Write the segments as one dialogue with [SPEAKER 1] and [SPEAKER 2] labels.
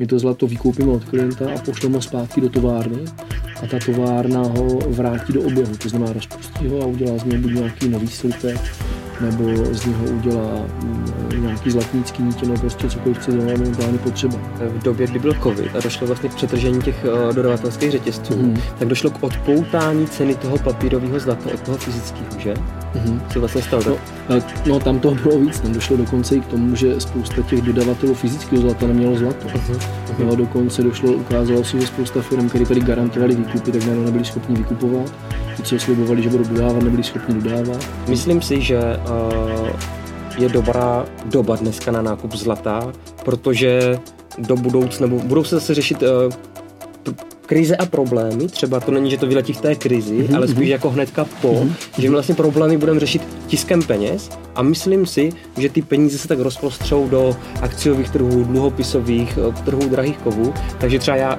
[SPEAKER 1] My to zlato vykoupíme od klienta a pošleme ho zpátky do továrny a ta továrna ho vrátí do oběhu, to znamená rozpustí ho a udělá z něho buď nějaký nový slupek, nebo z něho udělá mm, nějaký zlatnický nebo prostě cokoliv chce zrovna momentálně potřeba.
[SPEAKER 2] V době, kdy byl covid a došlo vlastně k přetržení těch uh, dodavatelských řetězců, mm. tak došlo k odpoutání ceny toho papírového zlata od toho fyzického, že? Mm-hmm. Co vlastně stalo?
[SPEAKER 1] No, no, tam toho bylo víc, tam došlo dokonce i k tomu, že spousta těch dodavatelů fyzického zlata nemělo zlato. Uh-huh. No, dokonce došlo, ukázalo se, že spousta firm, které tady garantovali výkupy, tak nebyli schopni vykupovat ti, co slibovali, že budou dodávat, nebyli schopni dodávat.
[SPEAKER 2] Myslím si, že uh, je dobrá doba dneska na nákup zlata, protože do budoucna, budou se zase řešit uh, krize a problémy, třeba to není, že to vyletí v té krizi, mm-hmm. ale spíš jako hnedka po, mm-hmm. že my vlastně problémy budeme řešit tiskem peněz a myslím si, že ty peníze se tak rozprostřou do akciových trhů, dluhopisových, eh, trhů drahých kovů, takže třeba já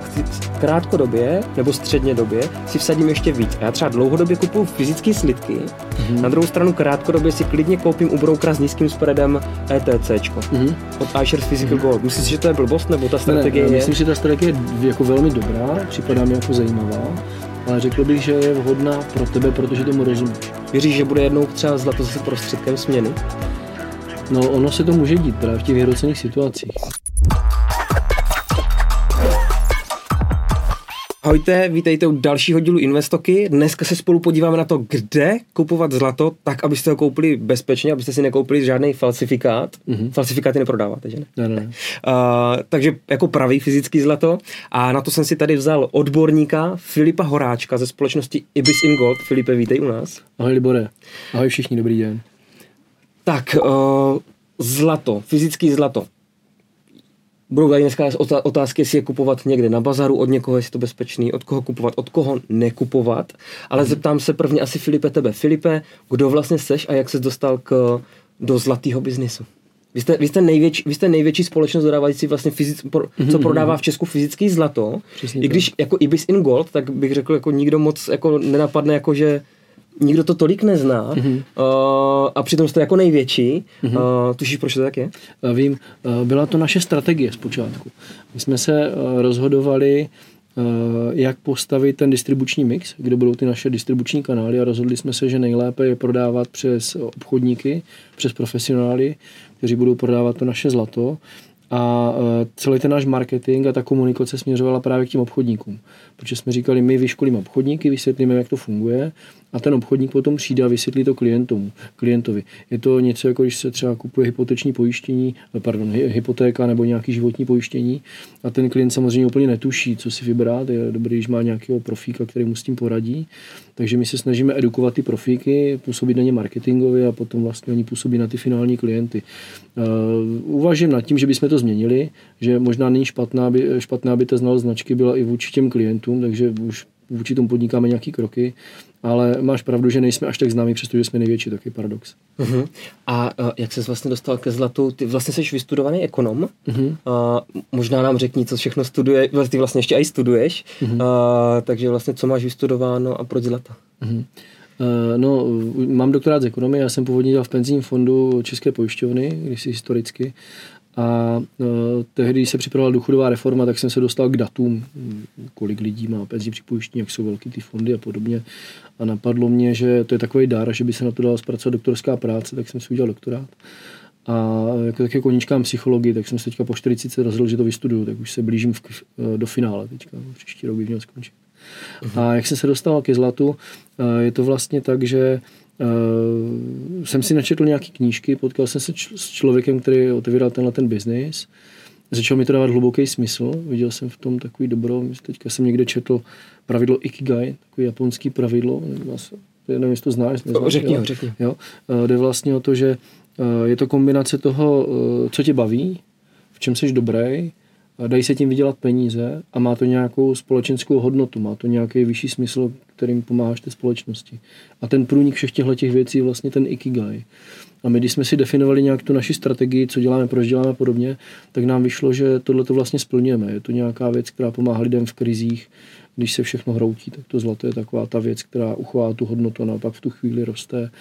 [SPEAKER 2] krátkodobě nebo středně době si vsadím ještě víc. Já třeba dlouhodobě kupuju fyzické slidky, mm-hmm. na druhou stranu krátkodobě si klidně koupím u broukera s nízkým spreadem ETC mm-hmm. od iShares Physical mm-hmm. Gold. Myslíš, že to je blbost, nebo ta strategie
[SPEAKER 1] ne,
[SPEAKER 2] ne,
[SPEAKER 1] je? Myslím, že ta strategie je jako velmi dobrá, připadá mi jako zajímavá ale řekl bych, že je vhodná pro tebe, protože tomu rozumíš.
[SPEAKER 2] Věříš, že bude jednou třeba zlato zase prostředkem směny?
[SPEAKER 1] No, ono se to může dít právě v těch vyhrocených situacích.
[SPEAKER 2] Ahojte, vítejte u dalšího dílu Investoky. Dneska se spolu podíváme na to, kde kupovat zlato, tak abyste ho koupili bezpečně, abyste si nekoupili žádný falsifikát. Mm-hmm. Falsifikáty neprodáváte, že ne?
[SPEAKER 1] Ne, ne.
[SPEAKER 2] Uh, takže jako pravý fyzický zlato. A na to jsem si tady vzal odborníka Filipa Horáčka ze společnosti Ibis in Gold. Filipe, vítej u nás.
[SPEAKER 1] Ahoj Libore. Ahoj všichni, dobrý den.
[SPEAKER 2] Tak, uh, zlato, fyzický zlato. Budou tady dneska otázky, jestli je kupovat někde na bazaru, od někoho, jestli je to bezpečný, od koho kupovat, od koho nekupovat. Ale hmm. zeptám se prvně asi Filipe tebe. Filipe, kdo vlastně seš a jak se dostal k, do zlatého biznisu? Vy jste, vy, jste největší, vy jste největší společnost dodávající vlastně fyzic, pro, co mhm, prodává mhm. v Česku fyzický zlato. Přesně I když tak. jako Ibis in Gold, tak bych řekl, jako nikdo moc jako nenapadne, jako že nikdo to tolik nezná mm-hmm. uh, a přitom jste jako největší. Mm-hmm. Uh, tušíš, proč to tak je?
[SPEAKER 1] Uh, vím, byla to naše strategie zpočátku. My jsme se rozhodovali, jak postavit ten distribuční mix, kde budou ty naše distribuční kanály a rozhodli jsme se, že nejlépe je prodávat přes obchodníky, přes profesionály, kteří budou prodávat to naše zlato a celý ten náš marketing a ta komunikace směřovala právě k těm obchodníkům. Protože jsme říkali, my vyškolíme obchodníky, vysvětlíme, jak to funguje a ten obchodník potom přijde a vysvětlí to klientům, klientovi. Je to něco, jako když se třeba kupuje hypoteční pojištění, pardon, hypotéka nebo nějaký životní pojištění a ten klient samozřejmě úplně netuší, co si vybrat. Je dobrý, když má nějakého profíka, který mu s tím poradí. Takže my se snažíme edukovat ty profíky, působit na ně marketingově a potom vlastně oni působí na ty finální klienty. Uh, uvažím nad tím, že bychom to změnili, že možná není špatná, aby, špatná, aby ta znalost značky byla i vůči těm klientům, takže už vůči tomu podnikáme nějaké kroky, ale máš pravdu, že nejsme až tak známí, přestože jsme největší, taky paradox.
[SPEAKER 2] Uh-huh. A uh, jak jsi vlastně dostal ke zlatu? Ty vlastně jsi vystudovaný ekonom. Uh-huh. Uh, možná nám řekni, co všechno studuje, ty vlastně ještě i studuješ, uh-huh. uh, takže vlastně co máš vystudováno a proč zlata? Uh-huh.
[SPEAKER 1] Uh, no, mám doktorát z ekonomie, já jsem původně dělal v penzijním fondu České pojišťovny, když si historicky, a uh, tehdy, když se připravovala důchodová reforma, tak jsem se dostal k datům, kolik lidí má penzí připojištění, jak jsou velký ty fondy a podobně. A napadlo mě, že to je takový dar, že by se na to dala zpracovat doktorská práce, tak jsem si udělal doktorát. A jako taky koníčkám psychologii, tak jsem se teďka po 40 rozhodl, že to vystuduju, tak už se blížím v, do finále teďka, příští rok bych měl skončit. Uh-huh. A jak jsem se dostal ke zlatu, je to vlastně tak, že Uh, jsem si načetl nějaké knížky, potkal jsem se č- s člověkem, který otevíral tenhle ten biznis. Začal mi to dávat hluboký smysl, viděl jsem v tom takový dobro. Teďka jsem někde četl pravidlo Ikigai, takový japonský pravidlo, nevím, jestli to znáš.
[SPEAKER 2] Neznáš, řekni ho, řekni.
[SPEAKER 1] Jo, uh, jde vlastně o to, že uh, je to kombinace toho, co tě baví, v čem jsi dobrý, dají se tím vydělat peníze a má to nějakou společenskou hodnotu, má to nějaký vyšší smysl, kterým pomáháš té společnosti. A ten průnik všech těchto těch věcí je vlastně ten ikigai. A my, když jsme si definovali nějak tu naši strategii, co děláme, proč děláme a podobně, tak nám vyšlo, že tohle to vlastně splňujeme. Je to nějaká věc, která pomáhá lidem v krizích, když se všechno hroutí, tak to zlato je taková ta věc, která uchová tu hodnotu a naopak v tu chvíli roste.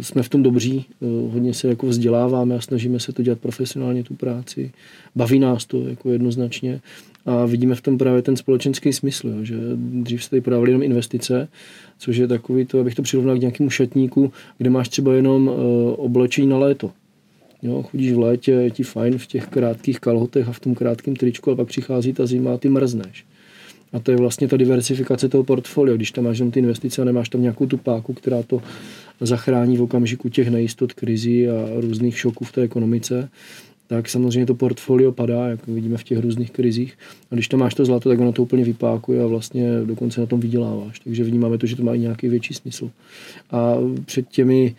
[SPEAKER 1] Jsme v tom dobří, hodně se jako vzděláváme a snažíme se to dělat profesionálně, tu práci. Baví nás to jako jednoznačně a vidíme v tom právě ten společenský smysl, jo, že dřív se tady podávali jenom investice, což je takový to, abych to přirovnal k nějakému šatníku, kde máš třeba jenom uh, oblečení na léto. Jo, chodíš v létě, je ti fajn v těch krátkých kalhotech a v tom krátkém tričku, a pak přichází ta zima a ty mrzneš. A to je vlastně ta diversifikace toho portfolia. Když tam máš jenom ty investice a nemáš tam nějakou tu páku, která to zachrání v okamžiku těch nejistot, krizí a různých šoků v té ekonomice, tak samozřejmě to portfolio padá, jak vidíme v těch různých krizích. A když tam máš to zlato, tak ono to úplně vypákuje a vlastně dokonce na tom vyděláváš. Takže vnímáme to, že to má i nějaký větší smysl. A před těmi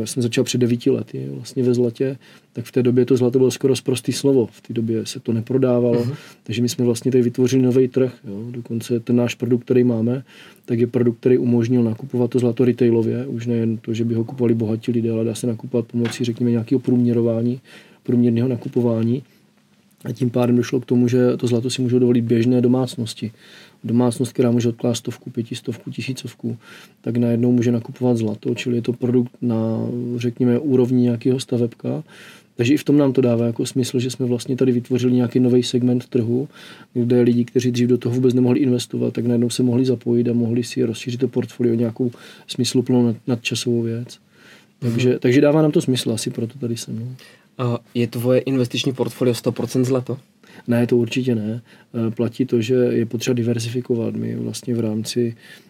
[SPEAKER 1] já jsem začal před devíti lety vlastně ve zlatě, tak v té době to zlato bylo skoro zprostý slovo. V té době se to neprodávalo, uh-huh. takže my jsme vlastně tady vytvořili nový trh. Jo. Dokonce ten náš produkt, který máme, tak je produkt, který umožnil nakupovat to zlato retailově. Už nejen to, že by ho kupovali bohatí lidé, ale dá se nakupovat pomocí, řekněme, nějakého průměrování, průměrného nakupování. A tím pádem došlo k tomu, že to zlato si můžou dovolit běžné domácnosti domácnost, která může odklást stovku, pětistovku, tisícovku, tak najednou může nakupovat zlato, čili je to produkt na, řekněme, úrovni nějakého stavebka. Takže i v tom nám to dává jako smysl, že jsme vlastně tady vytvořili nějaký nový segment trhu, kde lidi, kteří dřív do toho vůbec nemohli investovat, tak najednou se mohli zapojit a mohli si rozšířit to portfolio nějakou smysluplnou nadčasovou věc. Takže, hmm. takže dává nám to smysl, asi proto tady jsem. No.
[SPEAKER 2] A je tvoje investiční portfolio 100% zlato?
[SPEAKER 1] Ne, to určitě ne. Eh, platí to, že je potřeba diversifikovat. My vlastně v rámci eh,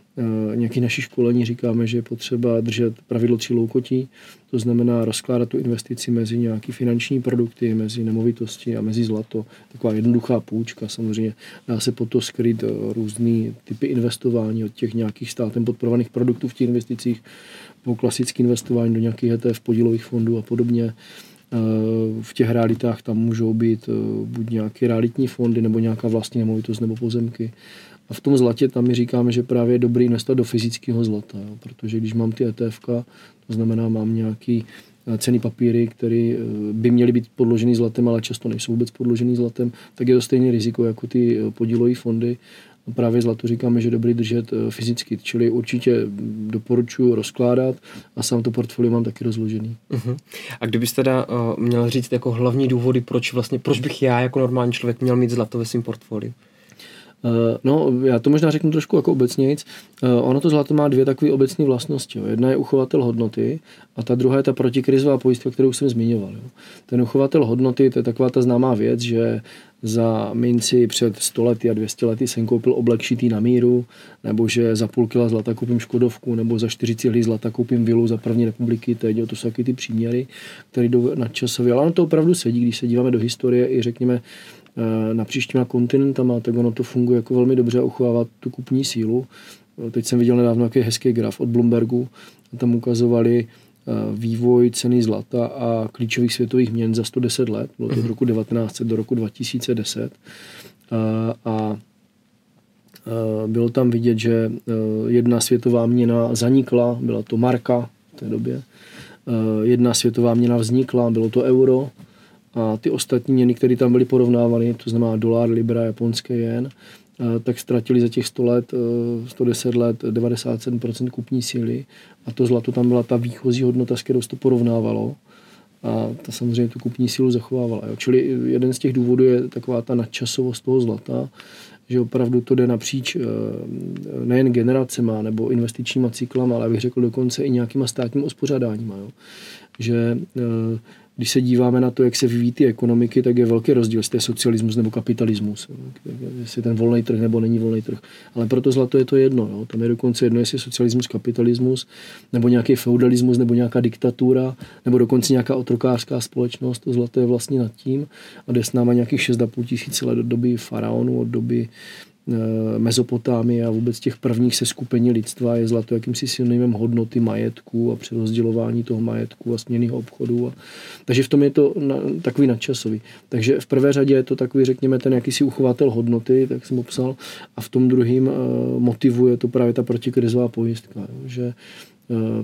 [SPEAKER 1] nějaký naší školení říkáme, že je potřeba držet pravidlo tří loukotí, to znamená rozkládat tu investici mezi nějaký finanční produkty, mezi nemovitosti a mezi zlato. Taková jednoduchá půjčka, samozřejmě dá se po to skryt eh, různý typy investování od těch nějakých státem podporovaných produktů v těch investicích po klasické investování do nějakých ETF podílových fondů a podobně. Eh, v těch realitách tam můžou být eh, buď nějaké realitní fondy, nebo nějaká vlastní nemovitost, nebo pozemky. A v tom zlatě tam my říkáme, že právě je dobrý investovat do fyzického zlata, jo, protože když mám ty ETF, to znamená, mám nějaký eh, ceny papíry, které by měly být podložený zlatem, ale často nejsou vůbec podložený zlatem, tak je to stejné riziko jako ty podílové fondy právě zlato říkáme, že dobrý držet eh, fyzicky, čili určitě doporučuji rozkládat a sám to portfolio mám taky rozložený. Uh-huh.
[SPEAKER 2] A kdybyste teda uh, měl říct jako hlavní důvody, proč vlastně, proč bych já jako normální člověk měl mít zlato ve svém portfoliu?
[SPEAKER 1] Eh, no, já to možná řeknu trošku jako obecnějc. Ono to zlato má dvě takové obecné vlastnosti. Jedna je uchovatel hodnoty a ta druhá je ta protikrizová pojistka, kterou jsem zmiňoval. Ten uchovatel hodnoty, to je taková ta známá věc, že za minci před 100 lety a 200 lety jsem koupil oblek šitý na míru, nebo že za půl kila zlata koupím Škodovku, nebo za 40 cihly zlata koupím vilu za první republiky, teď to jsou taky ty příměry, které jdou nadčasově. Ale ono to opravdu sedí, když se díváme do historie i řekněme eh, na příštíma kontinentama, tak ono to funguje jako velmi dobře a uchovává tu kupní sílu. Teď jsem viděl nedávno nějaký hezký graf od Bloombergu, tam ukazovali Eh, vývoj ceny zlata a klíčových světových měn za 110 let, bylo to od mhm. roku 1900 do roku 2010. A, a eh, bylo tam vidět, že eh, jedna světová měna zanikla, byla to marka v té době. Jedna světová měna vznikla, bylo to euro. A ty ostatní měny, které tam byly porovnávány, to znamená dolar, libra, japonské jen, tak ztratili za těch 100 let, 110 let 97% kupní síly a to zlato tam byla ta výchozí hodnota, s kterou se to porovnávalo a ta samozřejmě tu kupní sílu zachovávala. Jo. Čili jeden z těch důvodů je taková ta nadčasovost toho zlata, že opravdu to jde napříč eh, nejen generacema nebo investičníma cyklama, ale bych řekl dokonce i nějakýma státníma uspořádáníma. Jo. Že eh, když se díváme na to, jak se vyvíjí ty ekonomiky, tak je velký rozdíl, jestli je socialismus nebo kapitalismus. Jestli je ten volný trh nebo není volný trh. Ale proto zlato je to jedno. Jo. Tam je dokonce jedno, jestli je socialismus, kapitalismus, nebo nějaký feudalismus, nebo nějaká diktatura, nebo dokonce nějaká otrokářská společnost. To zlato je vlastně nad tím. A jde s náma nějakých 6,5 tisíc let od doby faraonu, od doby Mezopotámie a vůbec těch prvních seskupení lidstva je zlato jakýmsi synonymem hodnoty majetku a přerozdělování toho majetku a směnného obchodu. A, takže v tom je to na, takový nadčasový. Takže v prvé řadě je to takový, řekněme, ten jakýsi uchovatel hodnoty, tak jsem popsal, a v tom druhém uh, motivuje to právě ta protikrizová pojistka, jo, že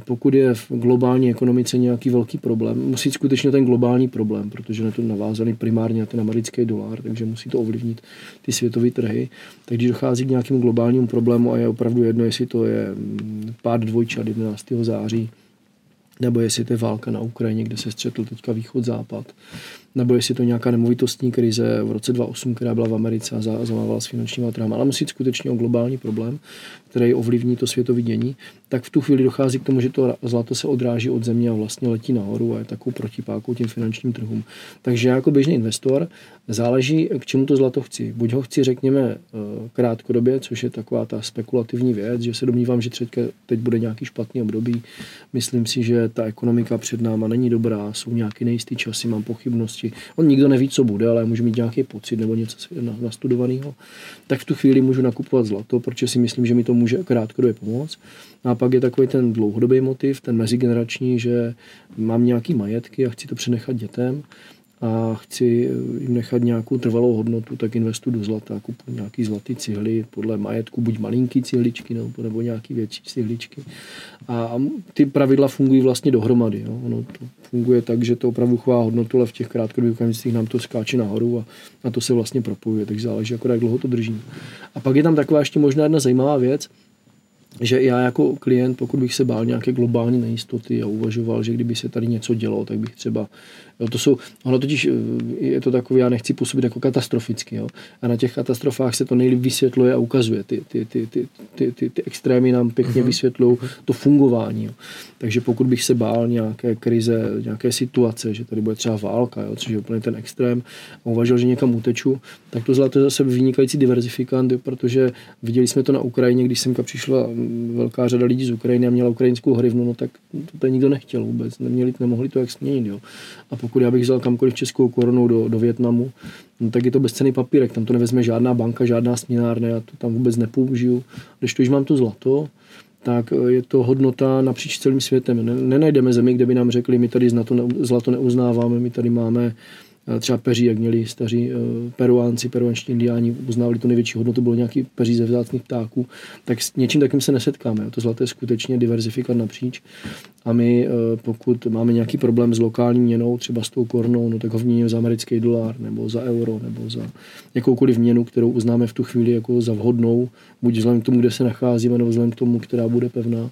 [SPEAKER 1] pokud je v globální ekonomice nějaký velký problém, musí skutečně ten globální problém, protože je to navázaný primárně na ten americký dolar, takže musí to ovlivnit ty světové trhy. Tak když dochází k nějakému globálnímu problému a je opravdu jedno, jestli to je mm, pád dvojčat 11. září, nebo jestli to je válka na Ukrajině, kde se střetl teďka východ-západ, nebo jestli to nějaká nemovitostní krize v roce 2008, která byla v Americe a zamávala s finančníma trhama, ale musí skutečně o globální problém, který ovlivní to světové dění, tak v tu chvíli dochází k tomu, že to zlato se odráží od země a vlastně letí nahoru a je takovou protipákou tím finančním trhům. Takže jako běžný investor záleží, k čemu to zlato chci. Buď ho chci, řekněme, eh, krátkodobě, což je taková ta spekulativní věc, že se domnívám, že teď bude nějaký špatný období. Myslím si, že ta ekonomika před náma není dobrá, jsou nějaké nejisté časy, mám pochybnosti. On nikdo neví, co bude, ale můžu mít nějaký pocit nebo něco nastudovaného. Tak v tu chvíli můžu nakupovat zlato, protože si myslím, že mi to může krátkodobě pomoct. A pak je takový ten dlouhodobý motiv, ten mezigenerační, že mám nějaký majetky a chci to přenechat dětem a chci jim nechat nějakou trvalou hodnotu, tak investuju do zlata, kupuji nějaký zlatý cihly podle majetku, buď malinký cihličky nebo, nebo nějaký větší cihličky. A ty pravidla fungují vlastně dohromady. Jo. Ono to funguje tak, že to opravdu chová hodnotu, ale v těch krátkodobých okamžicích nám to skáče nahoru a, a to se vlastně propojuje, takže záleží, jak dlouho to držím. A pak je tam taková ještě možná jedna zajímavá věc, že já jako klient, pokud bych se bál nějaké globální nejistoty a uvažoval, že kdyby se tady něco dělo, tak bych třeba Jo, to jsou, ono totiž eh, je to takové, já nechci působit jako katastroficky. Jo. A na těch katastrofách se to nejlíp vysvětluje a ukazuje. Ty, ty, ty, ty, ty, ty, ty extrémy nám pěkně uh-huh. vysvětlují to fungování. Jo. Takže pokud bych se bál nějaké krize, nějaké situace, že tady bude třeba válka, jo, což je úplně ten extrém, a uvažoval, že někam uteču, tak to zlato je zase vynikající diverzifikant, jo, protože viděli jsme to na Ukrajině, když semka přišla mm, velká řada lidí z Ukrajiny a měla ukrajinskou hrivnu, no tak to tady nikdo nechtěl vůbec, neměli, nemohli to jak směnit. Jo. A pokud já bych vzal kamkoliv českou korunu do, do Větnamu, no, tak je to bezcený papírek, tam to nevezme žádná banka, žádná směnárna, já to tam vůbec nepoužiju. Když to, když mám to zlato, tak eh, je to hodnota napříč celým světem. Nenajdeme zemi, kde by nám řekli, my tady zlato neuznáváme, my tady máme třeba peří, jak měli staří eh, peruánci, peruanští indiáni, uznávali tu největší hodnotu, bylo nějaký peří ze vzácných ptáků, tak s něčím takým se nesetkáme. To zlato je skutečně diverzifikat napříč a my, eh, pokud máme nějaký problém s lokální měnou, třeba s tou kornou, no tak ho vměníme za americký dolar, nebo za euro, nebo za jakoukoliv měnu, kterou uznáme v tu chvíli jako za vhodnou, buď vzhledem k tomu, kde se nacházíme, nebo vzhledem k tomu, která bude pevná.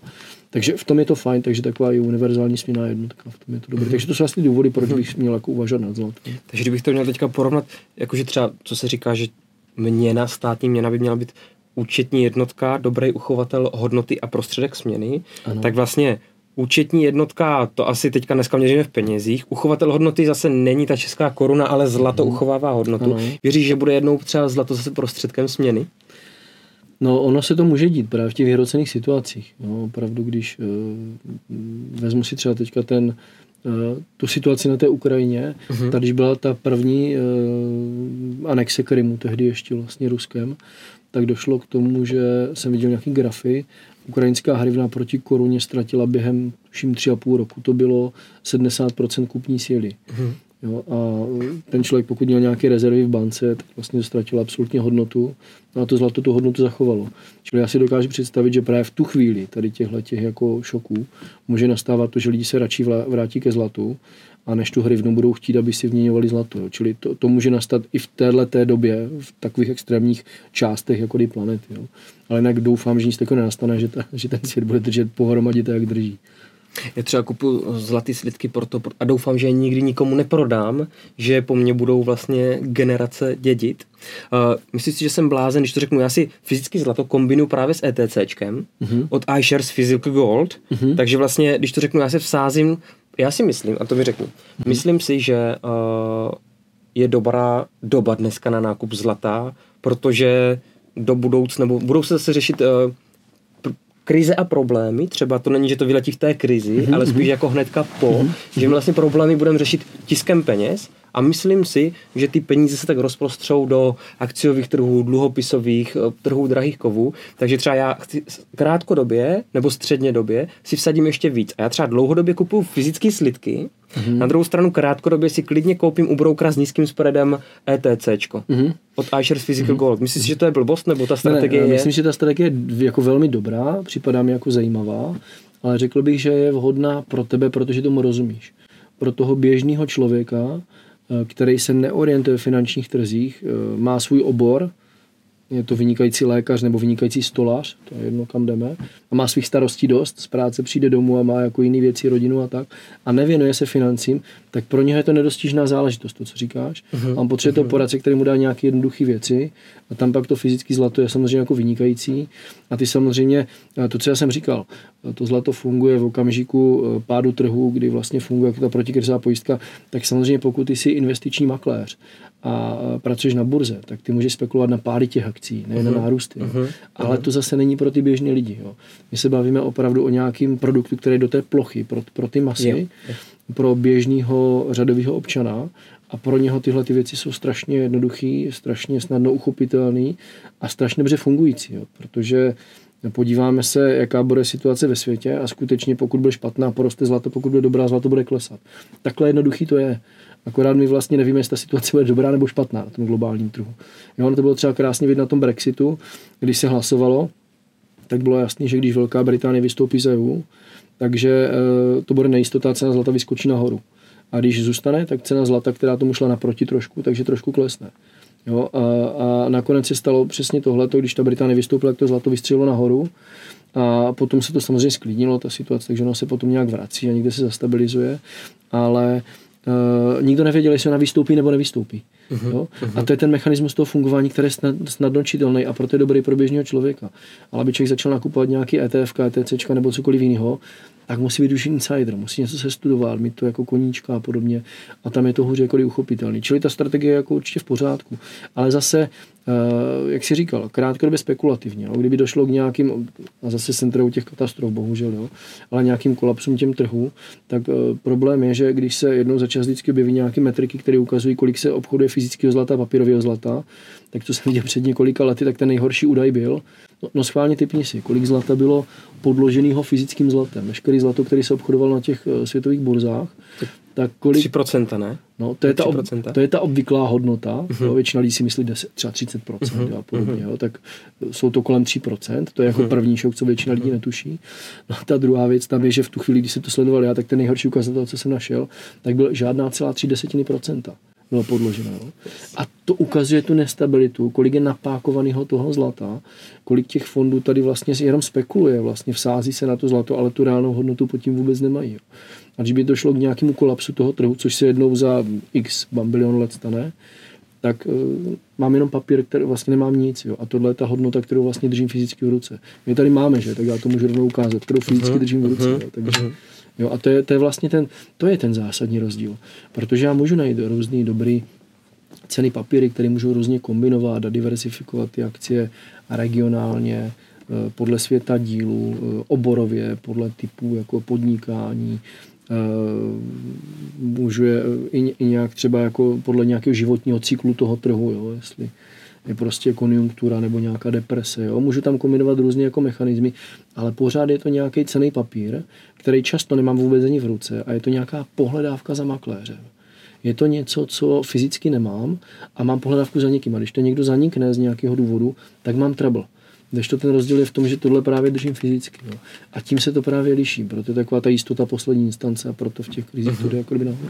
[SPEAKER 1] Takže v tom je to fajn, takže taková i univerzální směná jednotka, v tom je to dobré. Mm-hmm. Takže to jsou vlastně důvody, proč bych měl jako uvažovat nad zlatem.
[SPEAKER 2] Takže kdybych to měl teďka porovnat, jakože třeba, co se říká, že měna, státní měna by měla být účetní jednotka, dobrý uchovatel hodnoty a prostředek směny, ano. tak vlastně Účetní jednotka, to asi teďka dneska měříme v penězích. Uchovatel hodnoty zase není ta česká koruna, ale zlato mm. uchovává hodnotu. Ano. Věříš, že bude jednou třeba zlato zase prostředkem směny?
[SPEAKER 1] No, ono se to může dít právě v těch vyhrocených situacích. No, opravdu, když uh, vezmu si třeba teďka ten, uh, tu situaci na té Ukrajině, uh-huh. tady když byla ta první uh, anexe Krymu, tehdy ještě vlastně Ruskem, tak došlo k tomu, že jsem viděl nějaký grafy, ukrajinská hrivna proti koruně ztratila během tuším tři a půl roku, to bylo 70% kupní síly. Uh-huh. Jo, a ten člověk, pokud měl nějaké rezervy v bance, tak vlastně ztratil absolutně hodnotu no a to zlato tu hodnotu zachovalo. Čili já si dokážu představit, že právě v tu chvíli tady těchto těch jako šoků může nastávat to, že lidi se radši vrátí ke zlatu a než tu hrivnu budou chtít, aby si vměňovali zlato. Jo. Čili to, to, může nastat i v této době, v takových extrémních částech jako planety. Jo. Ale jinak doufám, že nic takového nenastane, že, ta, že ten svět bude držet pohromadě tak, jak drží.
[SPEAKER 2] Já třeba kupu zlatý slidky proto a doufám, že je nikdy nikomu neprodám, že po mně budou vlastně generace dědit. Uh, myslím si, že jsem blázen, když to řeknu, já si fyzicky zlato kombinuju právě s ETCčkem uh-huh. od iShares Physical Gold, uh-huh. takže vlastně, když to řeknu, já se vsázím, já si myslím, a to mi řeknu, uh-huh. myslím si, že uh, je dobrá doba dneska na nákup zlata, protože do budoucna, nebo budou se zase řešit uh, krize a problémy, třeba to není, že to vyletí v té krizi, mm-hmm. ale spíš jako hnedka po, mm-hmm. že my vlastně problémy budeme řešit tiskem peněz a myslím si, že ty peníze se tak rozprostřou do akciových trhů, dluhopisových, eh, trhů drahých kovů, takže třeba já chci krátkodobě nebo středně době si vsadím ještě víc. A já třeba dlouhodobě kupuju fyzické slidky, mm-hmm. na druhou stranu krátkodobě si klidně koupím u broukera s nízkým spreadem ETC. Mm-hmm. Od iShares Physical mm-hmm. Gold. Myslíš, že to je blbost, nebo ta strategie
[SPEAKER 1] ne, ne,
[SPEAKER 2] je...
[SPEAKER 1] Myslím, že ta strategie je jako velmi dobrá, připadá mi jako zajímavá ale řekl bych, že je vhodná pro tebe, protože tomu rozumíš. Pro toho běžného člověka, který se neorientuje v finančních trzích, eh, má svůj obor, je to vynikající lékař nebo vynikající stolař, to je jedno, kam jdeme, a má svých starostí dost, z práce přijde domů a má jako jiný věci, rodinu a tak, a nevěnuje se financím, tak pro něho je to nedostižná záležitost, to, co říkáš. Uh-huh. A on potřebuje uh-huh. to mhm. poradce, který mu dá nějaké jednoduché věci, a tam pak to fyzické zlato je samozřejmě jako vynikající. A ty samozřejmě, to, co já jsem říkal, to zlato funguje v okamžiku e, pádu trhu, kdy vlastně funguje jako ta protikrizová pojistka, tak samozřejmě pokud ty jsi investiční makléř a pracuješ na burze, tak ty můžeš spekulovat na pády těch akcí, ne uh-huh. na mhm. nárůsty. Uh-huh. Ale to zase není pro ty běžné lidi. Jo. My se bavíme opravdu o nějakým produktu, který je do té plochy, pro, pro ty masy, jo. pro běžného řadového občana a pro něho tyhle ty věci jsou strašně jednoduchý, strašně snadno uchopitelný a strašně dobře fungující, jo. protože podíváme se, jaká bude situace ve světě a skutečně pokud bude špatná, poroste zlato, pokud bude dobrá, zlato bude klesat. Takhle jednoduchý to je. Akorát my vlastně nevíme, jestli ta situace bude dobrá nebo špatná na tom globálním trhu. Jo, ono to bylo třeba krásně vidět na tom Brexitu, když se hlasovalo, tak bylo jasné, že když Velká Británie vystoupí z EU, takže e, to bude nejistota, cena zlata vyskočí nahoru. A když zůstane, tak cena zlata, která tomu šla naproti trošku, takže trošku klesne. Jo, a, a nakonec se stalo přesně tohle, když ta Británie vystoupila, tak to zlato vystřelilo nahoru a potom se to samozřejmě sklidnilo, ta situace, takže ono se potom nějak vrací a někde se zastabilizuje, ale uh, nikdo nevěděl, jestli ona vystoupí nebo nevystoupí. Uh-huh, jo? Uh-huh. A to je ten mechanismus toho fungování, který je snad, snadno čitelný a proto je dobrý pro běžného člověka. Ale aby člověk začal nakupovat nějaký ETF, ETC nebo cokoliv jiného, tak musí být už insider, musí něco se studovat, mít to jako koníčka a podobně. A tam je to hůře jako uchopitelný. Čili ta strategie je jako určitě v pořádku. Ale zase, jak si říkal, krátkodobě spekulativně. No, kdyby došlo k nějakým, a zase jsem u těch katastrof, bohužel, jo, ale nějakým kolapsům těm trhu, tak eh, problém je, že když se jednou za čas vždycky objeví nějaké metriky, které ukazují, kolik se obchoduje fyzického zlata, papírového zlata, tak to jsem viděl před několika lety, tak ten nejhorší údaj byl, no, no schválně typni si, kolik zlata bylo podloženého fyzickým zlatem. Veškerý zlato, který se obchodoval na těch eh, světových burzách, tak kolik...
[SPEAKER 2] 3%, ne?
[SPEAKER 1] No, to je, ta, ob, to je ta obvyklá hodnota. Uh-huh. Jo, většina lidí si myslí 10, třeba 30% uh-huh. a podobně. Uh-huh. Jo, tak jsou to kolem 3%. To je jako uh-huh. první šok, co většina lidí netuší. No, ta druhá věc tam je, že v tu chvíli, když jsem to sledoval já, tak ten nejhorší ukazatel, co jsem našel, tak byl žádná celá 3 desetiny procenta bylo podloženo. A to ukazuje tu nestabilitu, kolik je napákovaného toho zlata, kolik těch fondů tady vlastně jenom spekuluje, vlastně vsází se na to zlato, ale tu reálnou hodnotu pod tím vůbec nemají. A když by došlo k nějakému kolapsu toho trhu, což se jednou za x bambilion let stane, tak uh, mám jenom papír, který vlastně nemám nic. Jo. A tohle je ta hodnota, kterou vlastně držím fyzicky v ruce. My tady máme, že? Tak já to můžu rovnou ukázat, kterou fyzicky uh-huh, držím v ruce. Uh-huh, jo. Takže, uh-huh. Jo, a to je, to je vlastně ten, to je ten zásadní rozdíl. Protože já můžu najít různý dobrý ceny papíry, které můžou různě kombinovat a diversifikovat ty akcie regionálně, eh, podle světa dílu, eh, oborově, podle typů jako podnikání, můžu je i, nějak třeba jako podle nějakého životního cyklu toho trhu, jo, jestli je prostě konjunktura nebo nějaká deprese. Jo? Můžu tam kombinovat různé jako mechanismy, ale pořád je to nějaký cený papír, který často nemám vůbec ani v ruce a je to nějaká pohledávka za makléřem. Je to něco, co fyzicky nemám a mám pohledávku za někým. A když to někdo zanikne z nějakého důvodu, tak mám trouble. Když to ten rozdíl je v tom, že tohle právě držím fyzicky. Jo. A tím se to právě liší. Proto je taková ta jistota poslední instance a proto v těch krizích to jde jako by nahoru.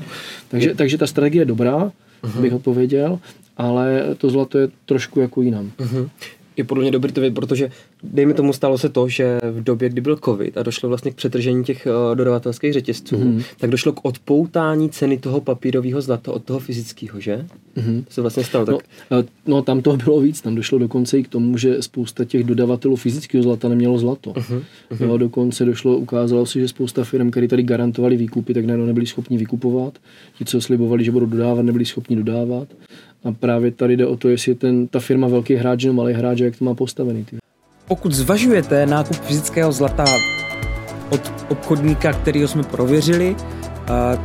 [SPEAKER 1] Takže, takže ta strategie je dobrá, uh-huh. bych odpověděl, ale to zlato je trošku jako jinam. Uh-huh
[SPEAKER 2] je podle mě dobrý to vědět, protože dejme tomu stalo se to, že v době, kdy byl covid a došlo vlastně k přetržení těch uh, dodavatelských řetězců, mm-hmm. tak došlo k odpoutání ceny toho papírového zlata od toho fyzického, že? Mm-hmm. To se vlastně stalo. Tak...
[SPEAKER 1] No, eh, no tam toho bylo víc, tam došlo dokonce i k tomu, že spousta těch dodavatelů fyzického zlata nemělo zlato. Mm-hmm. Jo, dokonce došlo, ukázalo se, že spousta firm, které tady garantovali výkupy, tak najednou nebyli schopni vykupovat. Ti, co slibovali, že budou dodávat, nebyli schopni dodávat. A právě tady jde o to, jestli je ten, ta firma velký hráč nebo malý hráč, jak to má postavený. Ty.
[SPEAKER 3] Pokud zvažujete nákup fyzického zlata od obchodníka, kterýho jsme prověřili,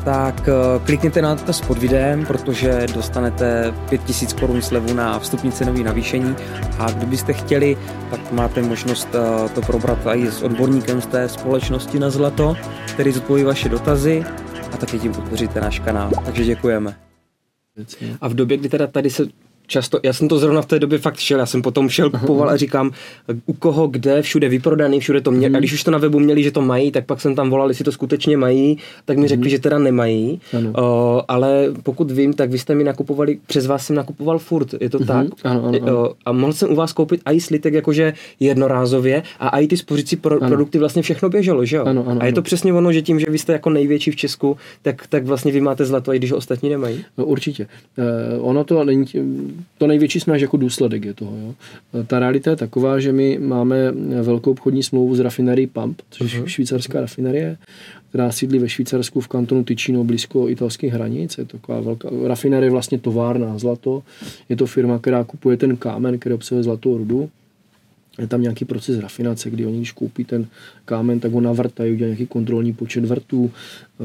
[SPEAKER 3] tak e, klikněte na to pod videem, protože dostanete 5000 korun slevu na vstupní cenový navýšení a kdybyste chtěli, tak máte možnost e, to probrat i s odborníkem z té společnosti na zlato, který zodpoví vaše dotazy a taky tím podpoříte náš kanál. Takže děkujeme.
[SPEAKER 2] A v době, kdy teda tady se často, já jsem to zrovna v té době fakt šel, já jsem potom šel kupoval a říkám, u koho, kde, všude vyprodaný, všude to mě, a když už to na webu měli, že to mají, tak pak jsem tam volal, jestli to skutečně mají, tak mi řekli, že teda nemají, o, ale pokud vím, tak vy jste mi nakupovali, přes vás jsem nakupoval furt, je to tak?
[SPEAKER 1] Ano, ano, ano.
[SPEAKER 2] A mohl jsem u vás koupit i slitek jakože jednorázově a i ty spořící pro, produkty vlastně všechno běželo, že jo?
[SPEAKER 1] Ano, ano,
[SPEAKER 2] a je to přesně ono, že tím, že vy jste jako největší v Česku, tak, tak vlastně vy máte zlato, i když ho ostatní nemají.
[SPEAKER 1] No, určitě. Eh, ono to není, tím- to největší jsme až jako důsledek je toho. Jo. Eh, Ta realita je taková, že my máme velkou obchodní smlouvu s rafinerií Pump, což je švýcarská rafinerie, která sídlí ve Švýcarsku v kantonu Ticino blízko italských hranic. Je to taková velká, rafinerie vlastně továrna na zlato. Je to firma, která kupuje ten kámen, který obsahuje zlatou rudu. Je tam nějaký proces rafinace, kdy oni, když koupí ten kámen, tak ho navrtají, udělají nějaký kontrolní počet vrtů. Eh,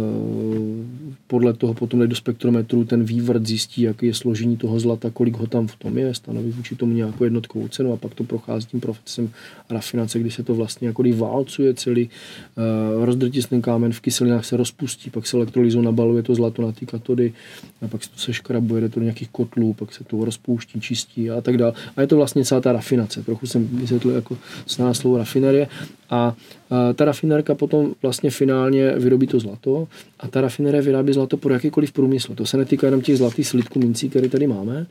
[SPEAKER 1] Podle toho potom dají do spektrometru ten vývrt zjistí, jaký je složení toho zlata, kolik ho tam v tom je, stanoví vůči tomu nějakou jednotkovou cenu a pak to prochází tím procesem rafinace, kdy se to vlastně jako válcuje celý, eh, rozdrtí ten kámen, v kyselinách se rozpustí, pak se elektrolyzou nabaluje to zlato na ty katody, a pak se to seškrabuje, jde to do nějakých kotlů, pak se to rozpouští, čistí a tak dále. A je to vlastně celá ta rafinace. Trochu jsem vysvětlil jako zná slovo rafinerie. A, ta rafinerka potom vlastně finálně vyrobí to zlato a ta rafinerie vyrábí zlato pro jakýkoliv průmysl. To se netýká jenom těch zlatých slitků mincí, které tady máme,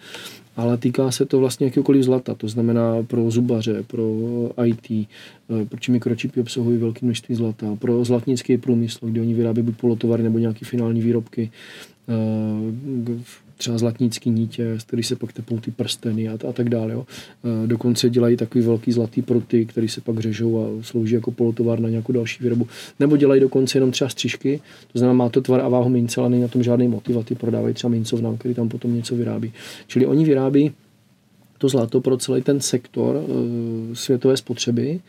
[SPEAKER 1] ale týká se to vlastně jakéhokoliv zlata. To znamená pro zubaře, pro IT, eh, protože mikročipy obsahují velké množství zlata, pro zlatnický průmysl, kde oni vyrábí buď polotovary nebo nějaké finální výrobky, eh, třeba zlatnický nítě, z kterých se pak tepou ty prsteny a, a tak dále. Jo. Eh, Dokonce dělají takový velký zlatý pruty, který se pak řežou a slouží jako polotovar na nějakou další výrobu. Nebo dělají dokonce jenom třeba střižky, to znamená, má to tvar a váhu mince, ale není na tom žádný motiv a ty prodávají třeba mincovnám, který tam potom něco vyrábí. Čili oni vyrábí to zlato pro celý ten sektor e, světové spotřeby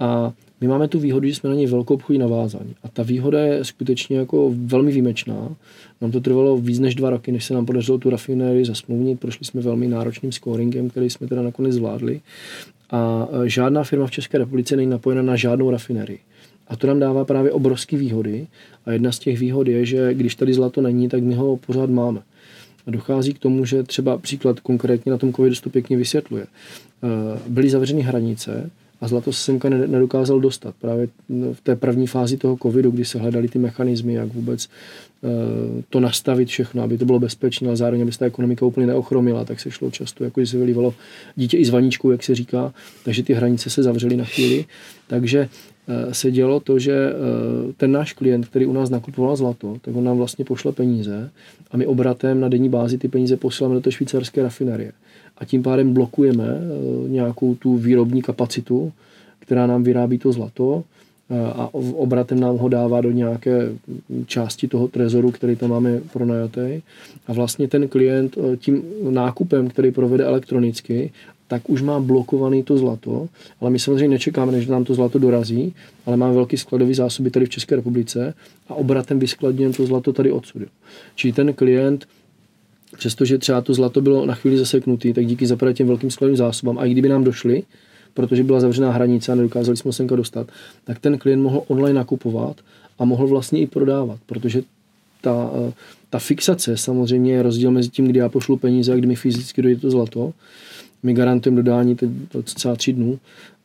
[SPEAKER 1] a my máme tu výhodu, že jsme na něj velkou obchodní navázání. A ta výhoda je skutečně jako velmi výjimečná. Nám to trvalo víc než dva roky, než se nám podařilo tu rafinérii zasmluvnit. Prošli jsme velmi náročným scoringem, který jsme teda nakonec zvládli. A e, žádná firma v České republice není napojena na žádnou rafinérii. A to nám dává právě obrovské výhody. A jedna z těch výhod je, že když tady zlato není, tak my ho pořád máme. A dochází k tomu, že třeba příklad konkrétně na tom covidu to pěkně vysvětluje. Eh, Byly zavřeny hranice a zlato se semka ne- nedokázal dostat. Právě v té první fázi toho covidu, kdy se hledali ty mechanismy, jak vůbec eh, to nastavit všechno, aby to bylo bezpečné, ale zároveň, aby se ta ekonomika úplně neochromila, tak se šlo často, jako se vylívalo dítě i s vaničkou, jak se říká, takže ty hranice se zavřely na chvíli. Takže eh, se dělo to, že eh, ten náš klient, který u nás nakupoval zlato, tak on nám vlastně pošle peníze a my obratem na denní bázi ty peníze posíláme do té švýcarské rafinerie. A tím pádem blokujeme eh, nějakou tu výrobní kapacitu, která nám vyrábí to zlato eh, a obratem nám ho dává do nějaké části toho trezoru, který tam máme pronajatý. A vlastně ten klient eh, tím nákupem, který provede elektronicky, tak už má blokovaný to zlato, ale my samozřejmě nečekáme, než nám to zlato dorazí, ale máme velký skladový zásoby tady v České republice a obratem vyskladňujeme to zlato tady odsud. Čili ten klient přestože třeba to zlato bylo na chvíli zaseknutý, tak díky zaprvé těm velkým skladovým zásobám, a i kdyby nám došli, protože byla zavřená hranice a nedokázali jsme ho semka dostat, tak ten klient mohl online nakupovat a mohl vlastně i prodávat, protože ta, eh, ta fixace samozřejmě je rozdíl mezi tím, kdy já pošlu peníze a kdy mi fyzicky dojde to zlato. My garantujeme dodání teď cca tři dnů,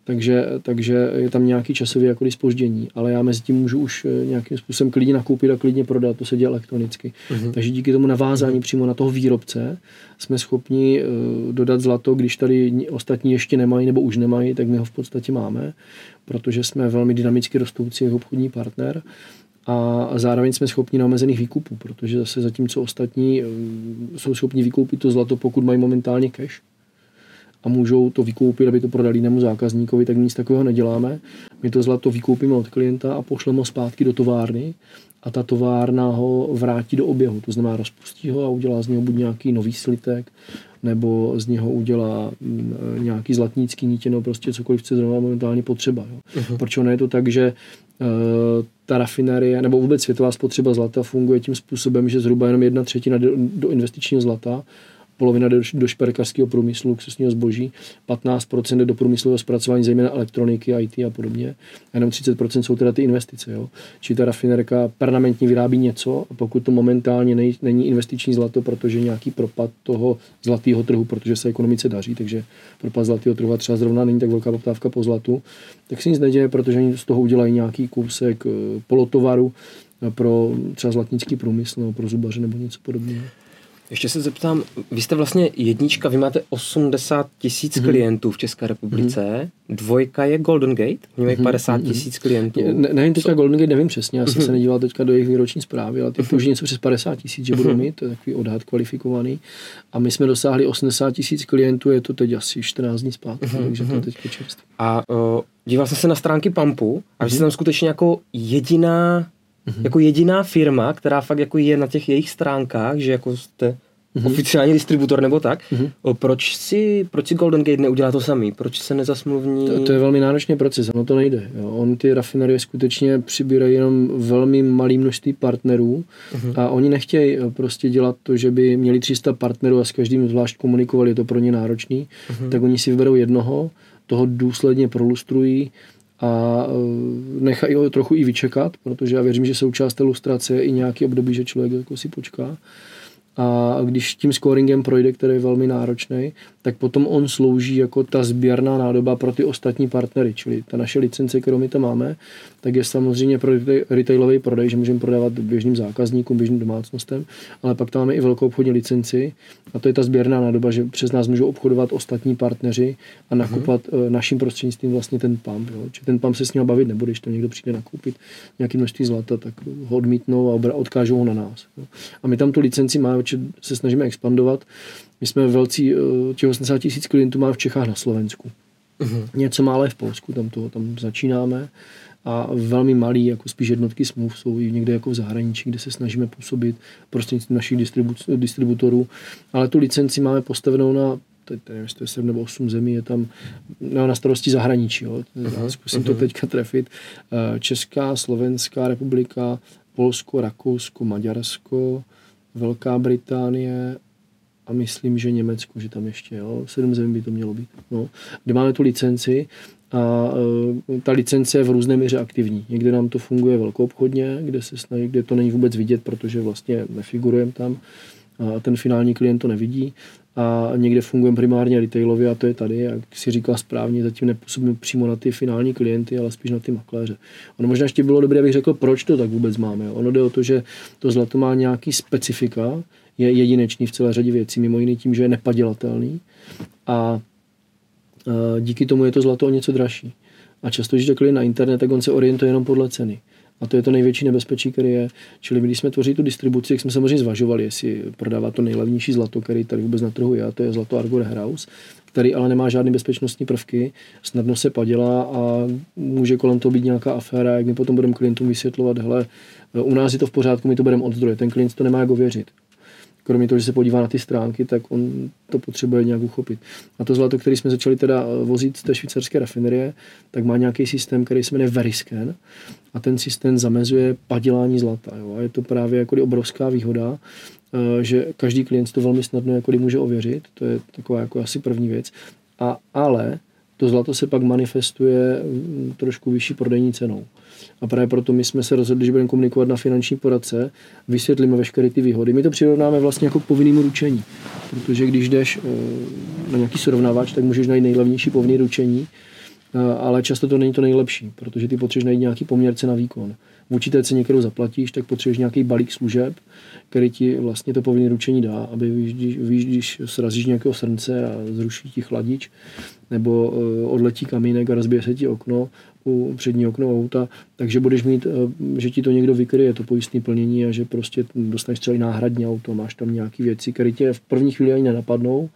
[SPEAKER 1] takže, takže je tam nějaký časový jako spoždění, ale já mezi tím můžu už eh, nějakým způsobem klidně nakoupit a klidně prodat, to se děje elektronicky. Uh-huh. Takže díky tomu navázání uh-huh. přímo na toho výrobce jsme schopni uh, dodat zlato, když tady ostatní ještě nemají nebo už nemají, tak my ho v podstatě máme, protože jsme velmi dynamicky rostoucí obchodní partner a zároveň jsme schopni na omezených výkupů, protože zase zatímco ostatní eh, jsou schopni vykoupit to zlato, pokud mají momentálně cash, a můžou to vykoupit, aby to prodali jinému zákazníkovi, tak nic takového neděláme. My to zlato vykoupíme od klienta a pošleme ho zpátky do továrny a ta továrna ho vrátí do oběhu. To znamená, rozpustí ho a udělá z něho buď nějaký nový slitek, nebo z něho udělá mm, nějaký zlatnický nítě, no prostě cokoliv, co je zrovna momentálně potřeba. Jo. Uh-huh. Proč ono je to tak, že uh, ta rafinerie, nebo vůbec světová spotřeba zlata funguje tím způsobem, že zhruba jenom jedna třetina do, do investičního zlata polovina jde do, šperkařského průmyslu, luxusního zboží, 15% jde do průmyslového zpracování, zejména elektroniky, IT a podobně. A jenom 30% jsou teda ty investice. Jo. Či ta rafinerka permanentně vyrábí něco a pokud to momentálně nej, není investiční zlato, protože nějaký propad toho zlatého trhu, protože se ekonomice daří, takže propad zlatého trhu a třeba zrovna není tak velká poptávka po zlatu, tak se nic neděje, protože oni z toho udělají nějaký kousek eh, polotovaru pro třeba zlatnický průmysl nebo pro zubaře nebo něco podobného.
[SPEAKER 2] Ještě se zeptám, vy jste vlastně jednička, vy máte 80 tisíc mm-hmm. klientů v České republice, mm-hmm. dvojka je Golden Gate, oni mají 50 mhm, tisíc mm-hmm. klientů.
[SPEAKER 1] Ne, nevím teďka Golden Gate, nevím přesně, já jsem mm-hmm. se nedíval teďka do jejich výroční zprávy, ale ty mm-hmm. už něco přes 50 tisíc, že budou mít, to je takový odhad kvalifikovaný. A my jsme dosáhli 80 tisíc klientů, je to teď asi 14 dní zpátky, mm-hmm. takže to je teď čerstvé.
[SPEAKER 2] A uh, díval jsem se na stránky Pampu a vy mm-hmm. jste tam skutečně jako jediná mm-hmm. jako jediná firma, která fakt jako je na těch jejich stránkách, že jako jste mm-hmm. oficiální distributor nebo tak. Mm-hmm. Proč si, proč si Golden Gate neudělá to samý? Proč se nezasmluvní?
[SPEAKER 1] To, to je velmi náročný proces, ono to nejde. Jo. On ty rafinerie skutečně přibírají jenom velmi malý množství partnerů mm-hmm. a oni nechtějí prostě dělat to, že by měli 300 partnerů a s každým zvlášť komunikovali, je to pro ně náročný, mm-hmm. tak oni si vyberou jednoho, toho důsledně prolustrují, a e, nechají ho trochu i vyčekat, protože já věřím, že součást té lustrace je i nějaký období, že člověk jako si počká. A když tím scoringem projde, který je velmi náročný, tak potom on slouží jako ta sběrná nádoba pro ty ostatní partnery, čili ta naše licence, kterou my tam máme, tak je samozřejmě pro retailový prodej, že můžeme prodávat běžným zákazníkům, běžným domácnostem, ale pak tam máme i velkou obchodní licenci a to je ta sběrná nádoba, že přes nás můžou obchodovat ostatní partneři a mhm. nakupovat hmm. naším prostřednictvím vlastně ten pump. Jo. Či ten pump se s ním bavit nebude, když to někdo přijde nakoupit nějaký množství zlata, tak ho odmítnou a odkážou ho na nás. Jo. A my tam tu licenci máme, se snažíme expandovat. My jsme velcí, eh, těch 80 tisíc klientů máme v Čechách na Slovensku. Uh-huh. Něco málo v Polsku, tam, to, tam začínáme a velmi malý, jako spíš jednotky smluv jsou i někde jako v zahraničí, kde se snažíme působit prostřednictvím našich distribu- distributorů, ale tu licenci máme postavenou na teď nevím, jestli to je 7 nebo 8 zemí, je tam no, na starosti zahraničí. Jo. Uh-huh, Zkusím uh-huh. to teďka trefit. Eh, Česká, Slovenská republika, Polsko, Rakousko, Maďarsko, Velká Británie a myslím, že Německo, že tam ještě, jo, sedm zemí by to mělo být, no, kde máme tu licenci a e, ta licence je v různé míře aktivní. Někde nám to funguje velkoobchodně, kde se snaží, kde to není vůbec vidět, protože vlastně nefigurujeme tam a ten finální klient to nevidí a někde fungujeme primárně retailově a to je tady, jak si říkal správně, zatím nepůsobíme přímo na ty finální klienty, ale spíš na ty makléře. Ono možná ještě bylo dobré, abych řekl, proč to tak vůbec máme. Ono jde o to, že to zlato má nějaký specifika, je jedinečný v celé řadě věcí, mimo jiný tím, že je nepadělatelný a díky tomu je to zlato o něco dražší. A často, když jde na internet, tak on se orientuje jenom podle ceny. A to je to největší nebezpečí, který je. Čili my, když jsme tvořili tu distribuci, jak jsme samozřejmě zvažovali, jestli prodávat to nejlevnější zlato, který tady vůbec na trhu je, a to je zlato Argo House, který ale nemá žádné bezpečnostní prvky, snadno se padělá a může kolem toho být nějaká aféra, jak my potom budeme klientům vysvětlovat, hele, u nás je to v pořádku, my to budeme od zdroje, ten klient to nemá jak ověřit kromě toho, že se podívá na ty stránky, tak on to potřebuje nějak uchopit. A to zlato, který jsme začali teda vozit z té švýcarské rafinerie, tak má nějaký systém, který se jmenuje Veriscan a ten systém zamezuje padělání zlata. Jo? A je to právě jako obrovská výhoda, eh, že každý klient to velmi snadno jako může ověřit, to je taková jako asi první věc. A, ale to zlato se pak manifestuje mm, trošku vyšší prodejní cenou. A právě proto my jsme se rozhodli, že budeme komunikovat na finanční poradce, vysvětlíme veškeré ty výhody. My to přirovnáme vlastně jako k povinnému ručení, protože když jdeš eh, na nějaký srovnávač, tak můžeš najít nejlevnější povinné ručení, eh, ale často to není to nejlepší, protože ty potřebuješ najít nějaký poměrce na výkon. V určité ceně, kterou zaplatíš, tak potřebuješ nějaký balík služeb, který ti vlastně to povinné ručení dá, aby víš, když, víš, když srazíš nějakého srnce a zruší ti chladič, nebo uh, odletí kamínek a rozbije se ti okno, u přední okno auta, takže budeš mít, uh, že ti to někdo vykryje, to pojistné plnění a že prostě dostaneš i náhradní auto, máš tam nějaké věci, které tě v první chvíli ani nenapadnou,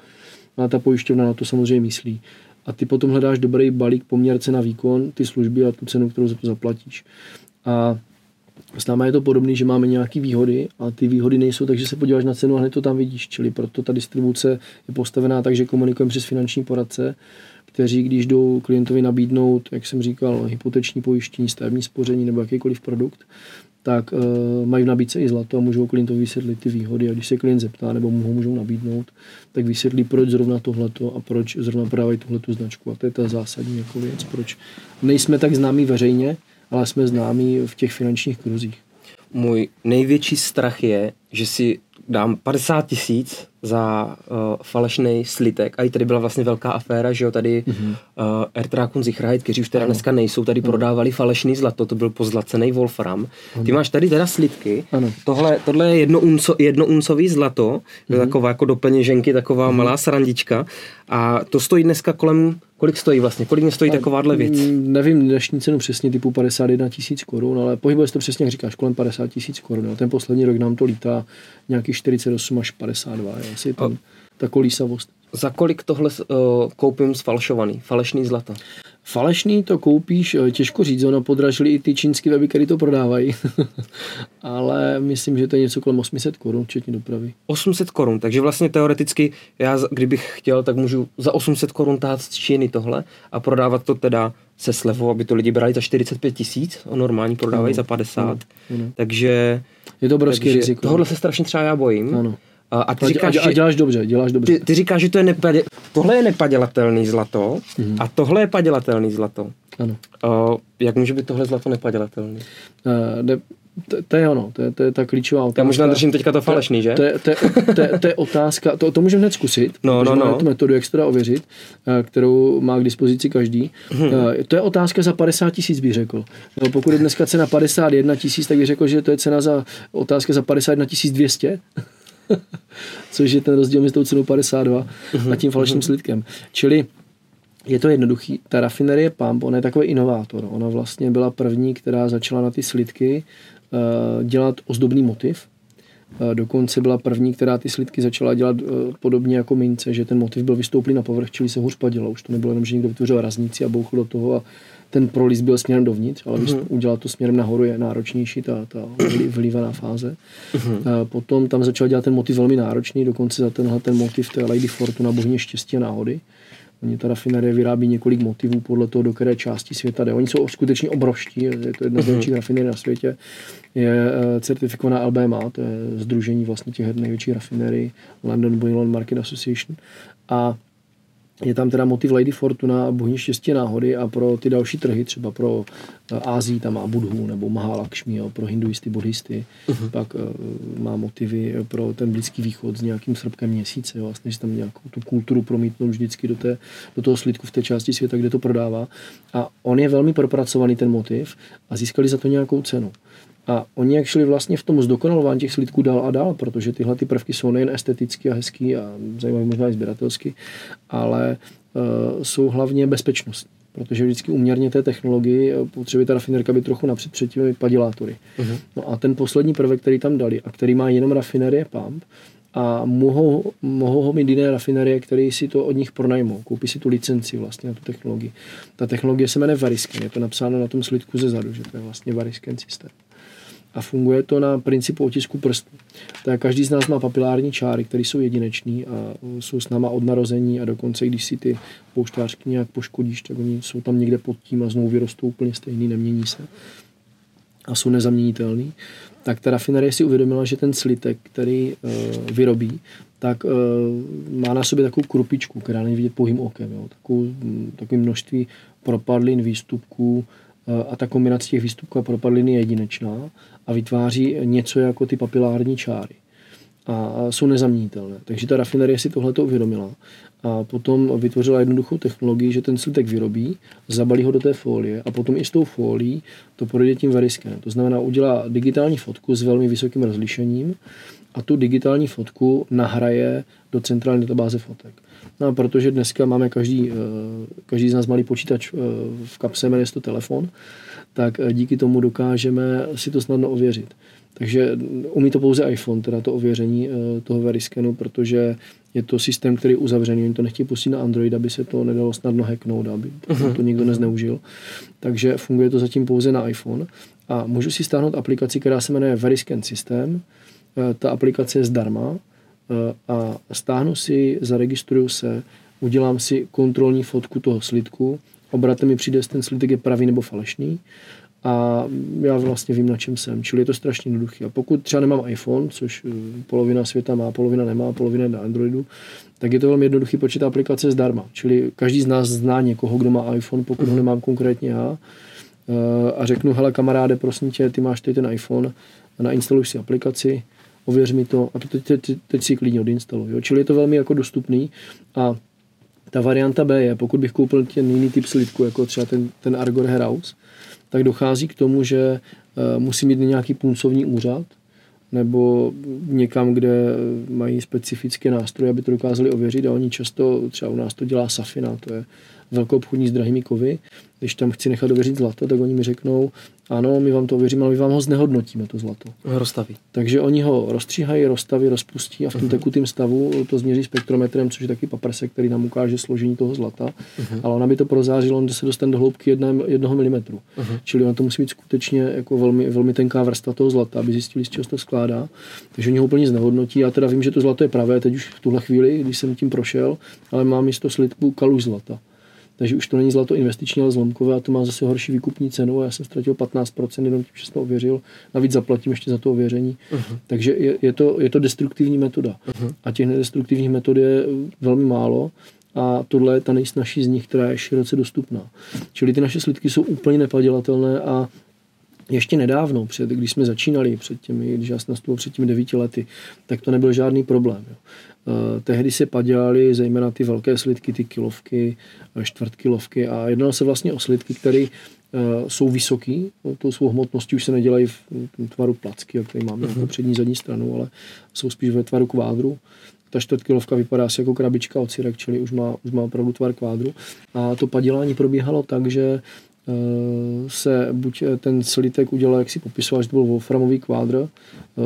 [SPEAKER 1] a ta pojišťovna na to samozřejmě myslí. A ty potom hledáš dobrý balík poměrce na výkon, ty služby a tu cenu, kterou za to zaplatíš. A s náma je to podobné, že máme nějaké výhody a ty výhody nejsou tak, že se podíváš na cenu a hned to tam vidíš. Čili proto ta distribuce je postavená tak, že komunikujeme přes finanční poradce, kteří, když jdou klientovi nabídnout, jak jsem říkal, hypoteční pojištění, stavební spoření nebo jakýkoliv produkt, tak uh, mají v nabídce i zlato a můžou klientovi vysvětlit ty výhody. A když se klient zeptá nebo mu ho můžou nabídnout, tak vysvětlí, proč zrovna tohleto a proč zrovna prodávají tuhletu značku. A to je ta zásadní jako věc, proč nejsme tak známí veřejně, ale jsme známí v těch finančních kruzích.
[SPEAKER 2] Můj největší strach je, že si dám 50 tisíc za uh, falešný slitek. A i tady byla vlastně velká aféra, že jo, tady mm-hmm. uh, Ertrakun Zichrajt, kteří už teda ano. dneska nejsou, tady ano. prodávali falešný zlato, to byl pozlacený Wolfram. Ano. Ty máš tady teda slitky. Ano. Tohle, tohle je jedno, unco, jedno uncový zlato, mm-hmm. taková jako do peněženky, taková mm-hmm. malá srandička. A to stojí dneska kolem Kolik stojí vlastně? Kolik mě stojí a, takováhle věc?
[SPEAKER 1] Nevím dnešní cenu přesně typu 51 tisíc korun, ale pohybuje se to přesně, jak říkáš, kolem 50 tisíc korun. Ten poslední rok nám to lítá nějakých 48 až 52. Je asi ten, ta kolísavost.
[SPEAKER 2] Za kolik tohle uh, koupím sfalšovaný, falešný zlato?
[SPEAKER 1] Falešný to koupíš, eh, těžko říct, ono podražili i ty čínské weby, které to prodávají. Ale myslím, že to je něco kolem 800 korun, včetně dopravy.
[SPEAKER 2] 800 korun, takže vlastně teoreticky já, kdybych chtěl, tak můžu za 800 korun tát z Číny tohle a prodávat to teda se slevou, aby to lidi brali za 45 tisíc, a normální prodávají ano, za 50. Ano, ano. Takže...
[SPEAKER 1] Je to obrovský riziko.
[SPEAKER 2] Tohle se strašně třeba já bojím.
[SPEAKER 1] Ano. A, a ty a, říkáš, a, děláš dobře, děláš dobře.
[SPEAKER 2] Ty, ty říkáš, že to je nepadě, tohle je nepadělatelný zlato mm-hmm. a tohle je padělatelný zlato.
[SPEAKER 1] Ano.
[SPEAKER 2] Uh, jak může být tohle zlato nepadělatelný?
[SPEAKER 1] Uh, ne, to, to je ono, to je, to je ta klíčová otázka.
[SPEAKER 2] Já možná držím teďka to falešný, že?
[SPEAKER 1] To je, to, je, to, je, to je otázka, to, to můžeme hned zkusit,
[SPEAKER 2] no, no, no.
[SPEAKER 1] tu metodu, jak se to dá ověřit, kterou má k dispozici každý. Hmm. To je otázka za 50 tisíc, bych řekl. No, pokud je dneska cena 51 tisíc, tak bych řekl, že to je cena za otázka za 51 200. což je ten rozdíl mezi tou cenou 52 a tím falešným slidkem. Čili je to jednoduchý. Ta rafinerie Pump, ona je takový inovátor. Ona vlastně byla první, která začala na ty slidky uh, dělat ozdobný motiv. Uh, dokonce byla první, která ty slidky začala dělat uh, podobně jako mince, že ten motiv byl vystouplý na povrch, čili se hůř padilo. Už to nebylo jenom, že někdo vytvořil razníci a bouchl do toho a ten prolis byl směrem dovnitř, ale mm-hmm. udělat to směrem nahoru je náročnější, ta, ta vlívaná fáze. Mm-hmm. A potom tam začal dělat ten motiv velmi náročný, dokonce za tenhle ten motiv, je Lady Fortuna, bohně štěstí a náhody. Oni ta rafinerie vyrábí několik motivů podle toho, do které části světa jde. Oni jsou skutečně obrovští, je to jedna z mhm. největších rafinerií na světě. Je eh, certifikovaná LBMA, to je združení vlastně těch největších rafinerií, London Bullion Market Association. A je tam teda motiv Lady Fortuna, bohyně štěstí náhody a pro ty další trhy, třeba pro eh, Ázii tam má Budhu nebo Mahalakshmi, jo, pro hinduisty, buddhisty, uh-huh. pak uh, má motivy pro ten Blízký východ s nějakým srpkem měsíce, jo, vlastně tam nějakou tu kulturu promítnout vždycky do, té, do toho slidku v té části světa, kde to prodává. A on je velmi propracovaný ten motiv a získali za to nějakou cenu. A oni jak šli vlastně v tom zdokonalování těch slitků dál a dál, protože tyhle ty prvky jsou nejen esteticky a hezký a zajímavý možná i sběratelsky, ale uh, jsou hlavně bezpečnost. Protože vždycky uměrně té technologii eh, potřebuje ta rafinerka být trochu napřed před těmi padilátory. Uh-huh. No a ten poslední prvek, který tam dali a který má jenom rafinerie pump, a mohou, mohou ho mít jiné rafinerie, které si to od nich pronajmou. Koupí si tu licenci vlastně na tu technologii. Ta technologie se jmenuje Varisken, je to napsáno na tom slidku ze zadu, že to je vlastně Varisken systém a funguje to na principu otisku prstů. Tak každý z nás má papilární čáry, které jsou jedinečné a jsou s náma od narození a dokonce, když si ty pouštářky nějak poškodíš, tak oni jsou tam někde pod tím a znovu vyrostou úplně stejný, nemění se a jsou nezaměnitelný, tak ta rafinerie si uvědomila, že ten slitek, který uh, vyrobí, tak uh, má na sobě takovou krupičku, která není vidět pouhým okem. Jo. Takovou, takové množství propadlin, výstupků, a ta kombinace těch výstupků a propadliny je jedinečná a vytváří něco jako ty papilární čáry. A jsou nezaměnitelné. Takže ta rafinerie si tohle uvědomila a potom vytvořila jednoduchou technologii, že ten slitek vyrobí, zabalí ho do té folie a potom i s tou folií to projde tím veriskem. To znamená, udělá digitální fotku s velmi vysokým rozlišením a tu digitální fotku nahraje do centrální databáze fotek. No protože dneska máme každý, eh, každý z nás malý počítač eh, v kapse, jmenuje to telefon, tak eh, díky tomu dokážeme si to snadno ověřit. Takže umí to pouze iPhone, teda to ověření toho veriskenu, protože je to systém, který je uzavřený. Oni to nechtějí pustit na Android, aby se to nedalo snadno hacknout, aby uh-huh. to nikdo nezneužil. Takže funguje to zatím pouze na iPhone. A můžu si stáhnout aplikaci, která se jmenuje Veriscan System. Ta aplikace je zdarma a stáhnu si, zaregistruju se udělám si kontrolní fotku toho slidku, obratem mi přijde, jestli ten slitek je pravý nebo falešný a já vlastně vím, na čem jsem. Čili je to strašně jednoduché. A pokud třeba nemám iPhone, což eh, polovina světa má, polovina nemá, polovina na Androidu, tak je to velmi jednoduchý, počet aplikace zdarma. Čili každý z nás zná někoho, kdo má iPhone, pokud ho nemám konkrétně já. Eh, a řeknu, hele kamaráde, prosím tě, ty máš tady ten iPhone, nainstaluj si aplikaci, ověř mi to a to teď, teď, teď si klidně odinstaluj. Jo? Čili je to velmi jako dostupný a ta varianta B je, pokud bych koupil ten jiný typ slidku, jako třeba ten, ten Argor House, tak dochází k tomu, že uh, musí mít nějaký puncovní úřad, nebo někam, kde mají specifické nástroje, aby to dokázali ověřit a oni často, třeba u nás to dělá Safina, to je velkou obchodní s drahými kovy, když tam chci nechat ověřit zlato, tak oni mi řeknou, ano, my vám to ověříme, ale my vám ho znehodnotíme, to zlato.
[SPEAKER 2] Rozstaví.
[SPEAKER 1] Takže oni ho rozstříhají, rozstaví, rozpustí a v tom uh-huh. tekutém stavu to změří spektrometrem, což je taky paprsek, který nám ukáže složení toho zlata. Uh-huh. Ale ona by to prozářila, on se dostane do hloubky jedné, jednoho milimetru. Uh-huh. Čili ona to musí být skutečně jako velmi, velmi tenká vrstva toho zlata, aby zjistili, z čeho se to skládá. Takže oni ho úplně znehodnotí. Já teda vím, že to zlato je pravé, teď už v tuhle chvíli, když jsem tím prošel, ale mám místo slitku kaluž zlata takže už to není zlato investiční, ale zlomkové a to má zase horší výkupní cenu a já jsem ztratil 15% jenom tím, že jsem to ověřil. Navíc zaplatím ještě za to ověření. Uh-huh. Takže je, je, to, je to destruktivní metoda. Uh-huh. A těch nedestruktivních metod je velmi málo a tohle je ta nejsnažší z nich, která je široce dostupná. Čili ty naše slidky jsou úplně nepadělatelné a ještě nedávno, před, když jsme začínali, před těmi, když já jsem nastupoval před těmi devíti lety, tak to nebyl žádný problém. Jo. Eh, tehdy se padělaly zejména ty velké slidky, ty kilovky, eh, čtvrtkilovky a jednalo se vlastně o slidky, které eh, jsou vysoký, no, to svou hmotností už se nedělají v tvaru placky, který máme uh-huh. jako přední zadní stranu, ale jsou spíš ve tvaru kvádru. Ta čtvrtkilovka vypadá asi jako krabička od syrek, čili už má, už má opravdu tvar kvádru. A to padělání probíhalo tak, že se buď ten slitek udělal, jak si popisoval, že to byl wolframový kvádr,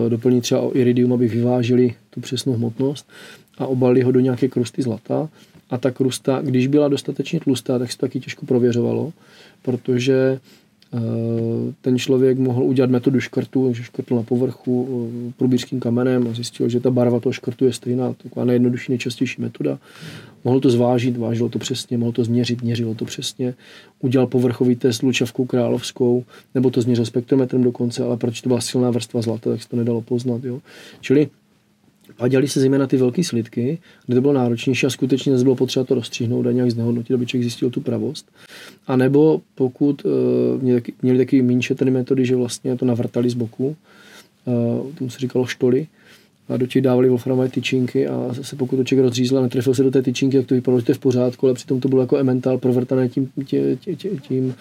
[SPEAKER 1] doplnit třeba o iridium, aby vyvážili tu přesnou hmotnost a obalili ho do nějaké krusty zlata. A ta krusta, když byla dostatečně tlustá, tak se to taky těžko prověřovalo, protože eh, ten člověk mohl udělat metodu škrtu, že škrtl na povrchu eh, průbířským kamenem a zjistil, že ta barva toho škrtu je stejná, taková nejjednodušší, nejčastější metoda. Mohl to zvážit, vážilo to přesně, mohl to změřit, měřilo to přesně. Udělal povrchový test lučavkou královskou, nebo to změřil spektrometrem dokonce, ale proč to byla silná vrstva zlata, tak se to nedalo poznat. Jo. Čili a dělali se zejména ty velké slidky, kde to bylo náročnější a skutečně zase bylo potřeba to rozstříhnout a nějak znehodnotit, aby člověk zjistil tu pravost. A nebo pokud uh, měli, měli taky méně metody, že vlastně to navrtali z boku, uh, tomu se říkalo štoly, a do těch dávali wolframové tyčinky a zase pokud to člověk rozřízl a netrefil se do té tyčinky, tak to vypadalo, že to je v pořádku, ale přitom to bylo jako emental provrtané tím, tě, tě, tě, tím,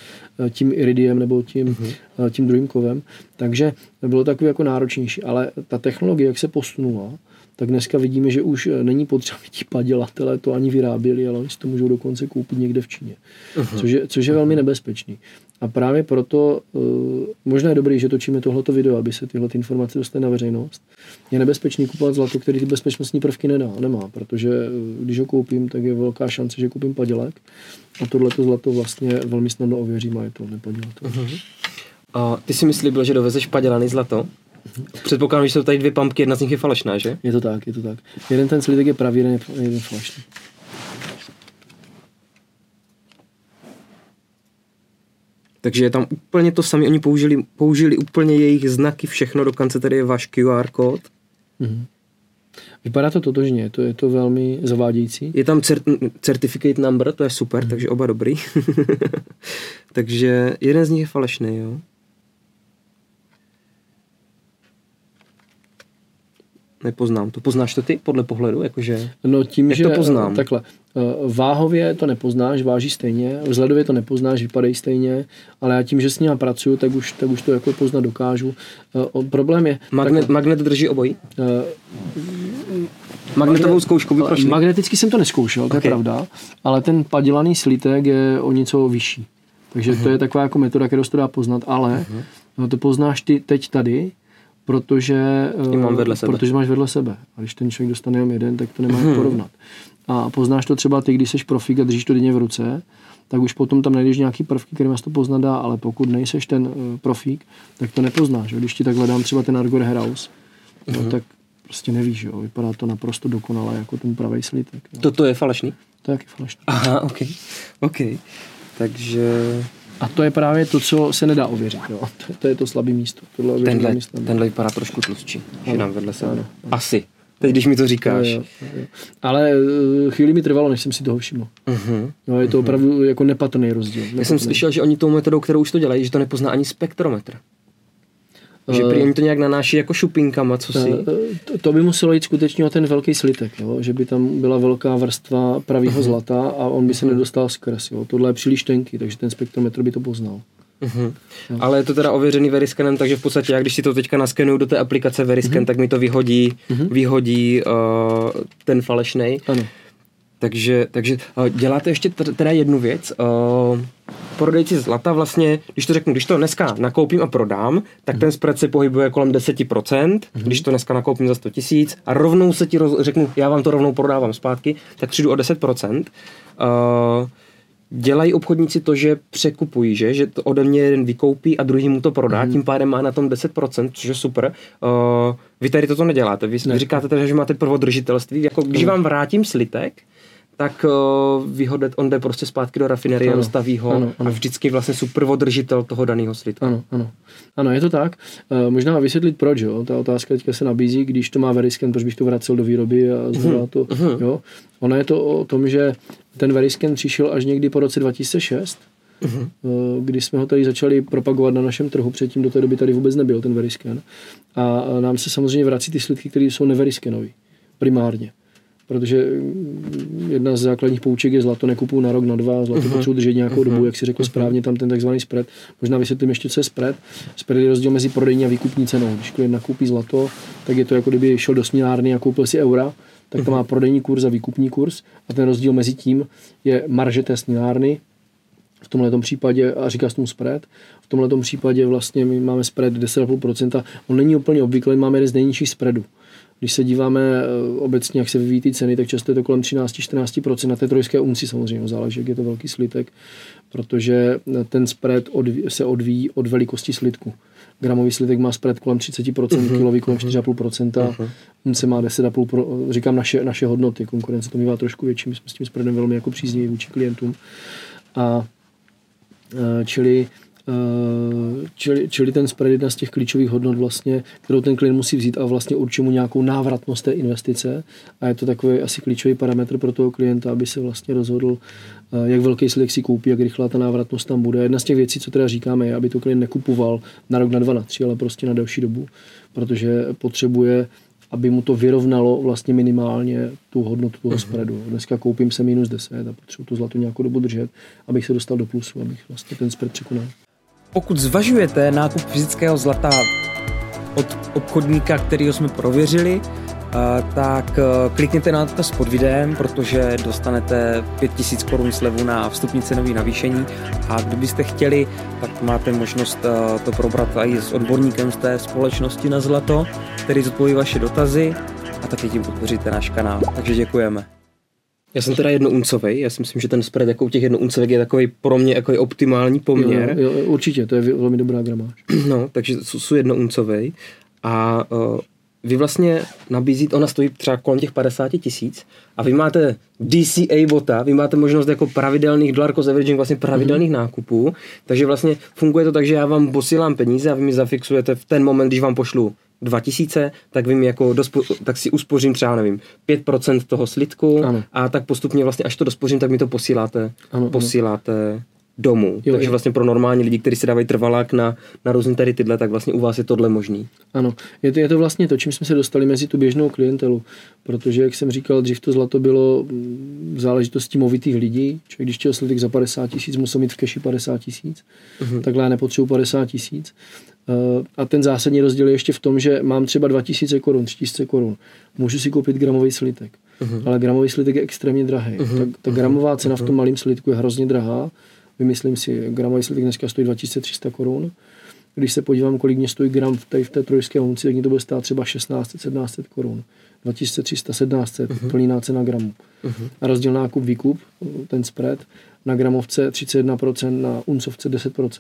[SPEAKER 1] tím iridiem nebo tím, uh-huh. tím druhým kovem. Takže bylo takový jako náročnější, ale ta technologie, jak se posunula, tak dneska vidíme, že už eh, není potřeba ti padělatele to ani vyráběli, ale oni si to můžou dokonce koupit někde v Číně, uh-huh. což, je, což je velmi nebezpečný. A právě proto uh, možná je dobrý, že točíme tohleto video, aby se tyhle informace dostaly na veřejnost. Je nebezpečný kupovat zlato, který ty bezpečnostní prvky nedá, nemá, protože uh, když ho koupím, tak je velká šance, že koupím padělek a tohleto zlato vlastně velmi snadno ověřím a je to nepadělatelné. Uh-huh.
[SPEAKER 2] A ty si myslíš, že dovezeš padělaný zlato? Předpokládám, že jsou tady dvě pampky, jedna z nich je falešná, že?
[SPEAKER 1] Je to tak, je to tak. Jeden ten slidek je pravý, jeden je, jeden falešný.
[SPEAKER 2] Takže je tam úplně to samé, oni použili, použili úplně jejich znaky, všechno, dokonce tady je váš QR kód. Mm-hmm.
[SPEAKER 1] Vypadá to totožně, to je to velmi zavádějící.
[SPEAKER 2] Je tam cert- certificate number, to je super, mm. takže oba dobrý. takže jeden z nich je falešný, jo. Nepoznám to. Poznáš to ty podle pohledu? Jakože,
[SPEAKER 1] no tím,
[SPEAKER 2] jak
[SPEAKER 1] že
[SPEAKER 2] to poznám?
[SPEAKER 1] takhle. Eh, váhově to nepoznáš, váží stejně, vzhledově to nepoznáš, vypadají stejně, ale já tím, že s ním pracuju, tak už, tak už to jako poznat dokážu. Uh, problém je...
[SPEAKER 2] Magnet, takhle, magnet drží obojí? Uh, Magnetovou zkoušku vyprošli?
[SPEAKER 1] Magneticky jsem to neskoušel, to okay. je pravda, ale ten padělaný slítek je o něco vyšší. Takže uh-huh. to je taková jako metoda, kterou se to dá poznat, ale uh-huh. to poznáš ty teď tady, protože,
[SPEAKER 2] mám vedle sebe.
[SPEAKER 1] protože máš vedle sebe. A když ten člověk dostane jenom jeden, tak to nemá jak porovnat. A poznáš to třeba ty, když jsi profík a držíš to denně v ruce, tak už potom tam najdeš nějaký prvky, který vás to poznat dá, ale pokud nejseš ten uh, profík, tak to nepoznáš. Jo? Když ti takhle dám třeba ten Argor House, no, tak prostě nevíš, jo? vypadá to naprosto dokonale jako ten pravý slitek. Jo?
[SPEAKER 2] Toto je falešný?
[SPEAKER 1] To je taky falešný.
[SPEAKER 2] Aha, ok, ok. Takže
[SPEAKER 1] A to je právě to, co se nedá ověřit. Jo. To, to je to slabé místo. Tohle
[SPEAKER 2] tenhle,
[SPEAKER 1] místo.
[SPEAKER 2] tenhle vypadá trošku tlustší, že
[SPEAKER 1] Ano,
[SPEAKER 2] nám vedle sebe.
[SPEAKER 1] ano,
[SPEAKER 2] Asi. Teď, když mi to říkáš.
[SPEAKER 1] Jo, jo, jo. Ale eh, chvíli mi trvalo, než jsem si toho všiml.
[SPEAKER 2] Uh-huh.
[SPEAKER 1] No, je to opravdu jako nepatrný rozdíl.
[SPEAKER 2] Já jsem
[SPEAKER 1] Nepatrný.
[SPEAKER 2] slyšel, že oni tou metodou, kterou už to dělají, že to nepozná ani spektrometr. Že
[SPEAKER 1] Eh,
[SPEAKER 2] prý oni to nějak nanáší jako šupinkama, co si.
[SPEAKER 1] Eh, To, to by muselo jít skutečně o ten velký slitek, jo? že by tam byla velká vrstva pravého zlata a on by se nedostal skrz. Jo? Tohle je příliš tenký, takže ten spektrometr by to poznal.
[SPEAKER 2] Uh-huh. Ale je to teda ověřený Veriscanem, takže v podstatě já když si to teďka naskenuju do té aplikace Veriscan,
[SPEAKER 1] Mhm.
[SPEAKER 2] tak mi to vyhodí, vyhodí uh, ten falešnej.
[SPEAKER 1] Ano.
[SPEAKER 2] Takže, takže uh, děláte ještě teda jednu věc. Uh, prodejci zlata vlastně, když to řeknu, když to dneska nakoupím a prodám, tak ten spread se pohybuje kolem 10%, když to dneska nakoupím za 100 tisíc a rovnou se ti roz, řeknu, já vám to rovnou prodávám zpátky, tak přijdu o 10%. Uh, dělají obchodníci to, že překupují, že, že to ode mě jeden vykoupí a druhý mu to prodá, tím pádem má na tom 10%, což je super. Uh, vy tady toto neděláte, vy,
[SPEAKER 1] Ne.
[SPEAKER 2] říkáte teda, že máte prvodržitelství, jako když vám vrátím slitek, tak uh, vyhodet, on jde prostě zpátky do rafinerie,
[SPEAKER 1] Ano.
[SPEAKER 2] rozstaví ho
[SPEAKER 1] Ano, ano.
[SPEAKER 2] a vždycky vlastně jsou prvodržitel toho daného slitka.
[SPEAKER 1] Ano, ano. Ano, je to tak. E, možná vysvětlit proč, jo. Ta otázka teďka se nabízí, když to má Veriscan, proč bych to vracel do výroby a znova to, jo. Ono je to o tom, že ten Veriscan přišel až někdy po roce 2006,
[SPEAKER 2] Mhm.
[SPEAKER 1] e, kdy jsme ho tady začali propagovat na našem trhu, předtím do té doby tady vůbec nebyl ten Veriscan. A nám se samozřejmě vrací ty slidky, které jsou neveriscanový, primárně. Protože mm, jedna z základních pouček je zlato nekupuju na rok, na dva, zlato potřebuji držet nějakou dobu, jak si řekl správně, tam ten takzvaný spread. Možná vysvětlím ještě, co je spread. Spread je rozdíl mezi prodejní a výkupní cenou. Když klient nakoupí zlato, tak je to jako kdyby šel do směnárny a koupil si eura, tak to má prodejní kurz a výkupní kurz a ten rozdíl mezi tím je marže té směnárny, v tomhle případě, a říká se tomu spread, v tomhle případě vlastně my máme spread 10,5%, on není úplně obvyklý, máme jeden z nejnižších spreadů. Když se díváme eh, obecně, jak se vyvíjí ty ceny, tak často je to kolem 13-14% na té trojské unci samozřejmě, záleží, jak je to velký slitek, protože ten spread odví, se odvíjí od velikosti slitku. Gramový slitek má spread kolem 30%, kilový kolem 4,5%, unce má 10,5%, pro, říkám naše, naše hodnoty, konkurence to mývá trošku větší, my jsme s tím spreadem velmi jako přízniví vůči klientům. A eh, čili eh, Čili, čili ten spread je jedna z těch klíčových hodnot, vlastně, kterou ten klient musí vzít a vlastně určí mu nějakou návratnost té investice. A je to takový asi klíčový parametr pro toho klienta, aby se vlastně rozhodl, eh, jak velký slik si koupí, jak rychlá ta návratnost tam bude. Jedna z těch věcí, co teda říkáme, je, aby to klient nekupoval na rok, na dva, na tři, ale prostě na delší dobu, protože potřebuje aby mu to vyrovnalo vlastně minimálně tu hodnotu toho spreadu. Dneska koupím se minus 10 a potřebuji to zlato nějakou dobu držet, abych se dostal do plusu, abych vlastně ten spread překonal.
[SPEAKER 3] Pokud zvažujete nákup fyzického zlata od obchodníka, kterýho jsme prověřili, a, tak a, klikněte na odkaz pod videem, protože dostanete 5000 korun slevu na vstupní cenový navýšení a kdybyste chtěli, tak máte možnost a, to probrat i s odborníkem z té společnosti na zlato, který zodpoví vaše dotazy a taky tím podpoříte náš kanál. Takže děkujeme.
[SPEAKER 2] Já jsem teda jednouncový, já si myslím, že ten spread jako u těch jednouncovek je takový pro mě jako optimální poměr.
[SPEAKER 1] Jo, jo, určitě, to je velmi dobrá gramáž.
[SPEAKER 2] No, takže jsou, jednouncovej a uh, vy vlastně nabízíte, ona stojí třeba kolem těch 50 tisíc a vy máte DCA bota, vy máte možnost jako pravidelných dollar cost averaging, vlastně pravidelných mm-hmm. nákupů, takže vlastně funguje to tak, že já vám posílám peníze a vy mi zafixujete v ten moment, když vám pošlu 2000, tak vím jako dospo, tak si uspořím třeba, nevím, 5% toho slitku
[SPEAKER 1] Ano.
[SPEAKER 2] a tak postupně vlastně, až to dospořím, tak mi to posíláte,
[SPEAKER 1] Ano, ano.
[SPEAKER 2] posíláte domů.
[SPEAKER 1] Jo,
[SPEAKER 2] Takže
[SPEAKER 1] jo.
[SPEAKER 2] vlastně pro normální lidi, kteří si dávají trvalák na, na různé tady tyhle, tak vlastně u vás je tohle možný.
[SPEAKER 1] Ano, je to, je to vlastně to, čím jsme se dostali mezi tu běžnou klientelu, protože, jak jsem říkal, dřív to zlato bylo mm, záležitostí movitých lidí, člověk, když chtěl slitek za 50 tisíc, musel mít v keši 50 tisíc, uh-huh. takhle já nepotřebuji 50 tisíc. Uh, a ten zásadní rozdíl je ještě v tom, že mám třeba 2000 korun, 3000 korun, můžu si koupit gramový slitek, uh-huh. ale gramový slitek je extrémně drahý. Uh-huh. Ta, ta gramová cena v tom malém slitku je hrozně drahá, vymyslím si, gramový slitek dneska stojí 2300 korun, když se podívám, kolik mě stojí gram v té, v té trojské unci, tak mě to bude stát třeba 1600, 1700 korun. 2300, 1700, uh-huh. plná cena gramu. Uh-huh. A rozdíl nákup, výkup, ten spread, na gramovce 31%, na uncovce 10%.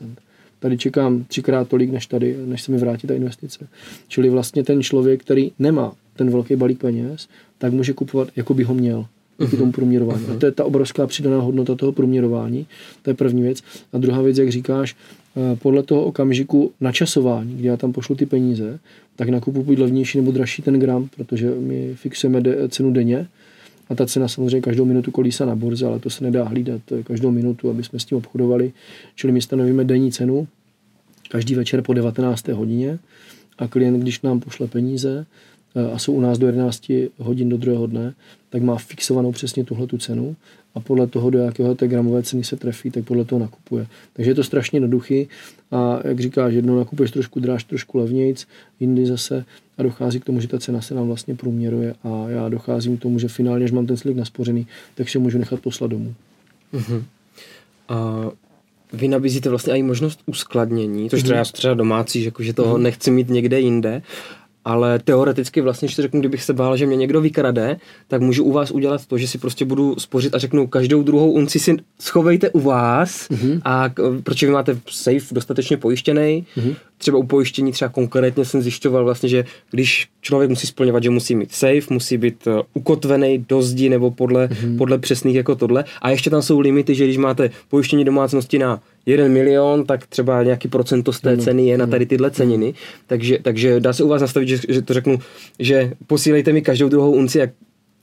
[SPEAKER 1] Tady čekám třikrát tolik, než tady, než se mi vrátí ta investice. Čili vlastně ten člověk, který nemá ten velký balík peněz, tak může kupovat, jako by ho měl. díky tomu průměrování. A to je ta obrovská přidaná hodnota toho průměrování. To je první věc. A druhá věc, jak říkáš, eh, podle toho okamžiku načasování, kdy já tam pošlu ty peníze, tak nakupu buď levnější nebo dražší ten gram, protože my fixujeme de, cenu denně a ta cena samozřejmě každou minutu kolísa na burze, ale to se nedá hlídat každou minutu, aby jsme s tím obchodovali. Čili my stanovíme denní cenu každý večer po 19. hodině a klient, když nám pošle peníze, Eh, a jsou u nás do 11 hodin do druhého dne, tak má fixovanou přesně tuhle tu cenu a podle toho, do jakého té gramové ceny se trefí, tak podle toho nakupuje. Takže je to strašně jednoduchý a jak říkáš, jednou nakupuješ trošku dráž, trošku levnějc, jindy zase a dochází k tomu, že ta cena se nám vlastně průměruje a já docházím k tomu, že finálně, až mám ten slik naspořený, tak si ho můžu nechat poslat domů. Uh-huh.
[SPEAKER 2] A vy nabízíte vlastně i možnost uskladnění, což třeba já třeba domácí, že, jako, že toho uh-huh. nechci mít někde jinde ale teoreticky vlastně, když řeknu, kdybych se bál, že mě někdo vykrade, tak můžu u vás udělat to, že si prostě budu spořit a řeknu, každou druhou unci si schovejte u vás mm-hmm. a protože vy máte safe dostatečně pojištěný, mm-hmm. Třeba u pojištění třeba konkrétně jsem zjišťoval vlastně, že když člověk musí splňovat, že musí mít safe, musí být uh, ukotvený do zdi nebo podle, mm-hmm. podle přesných jako tohle a ještě tam jsou limity, že když máte pojištění domácnosti na jeden milion, tak třeba nějaký procento z té ceny je na tady tyhle ceniny. Takže, takže dá se u vás nastavit, že, že to řeknu, že posílejte mi každou druhou unci, jak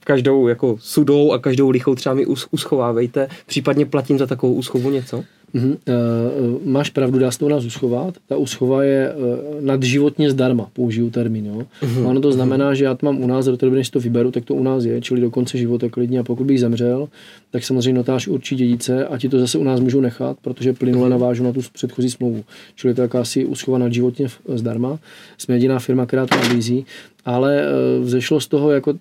[SPEAKER 2] každou jako sudou a každou lichou třeba mi uschovávejte, případně platím za takovou úschovu něco?
[SPEAKER 1] Mm-hmm. Uh, máš pravdu, dá se to u nás uschovat. Ta uschova je uh, nadživotně zdarma, použiju termín. Jo? Mm-hmm. Ono to znamená, že já to mám u nás, do té doby, než to vyberu, tak to u nás je, čili do konce života klidně. A pokud bych zemřel, tak samozřejmě notář určí dědice a ti to zase u nás můžou nechat, protože plynule mm-hmm. navážu na tu předchozí smlouvu. Čili to je jakási uschova nadživotně zdarma. Jsme jediná firma, která to nabízí ale eh, vzešlo z toho, jako,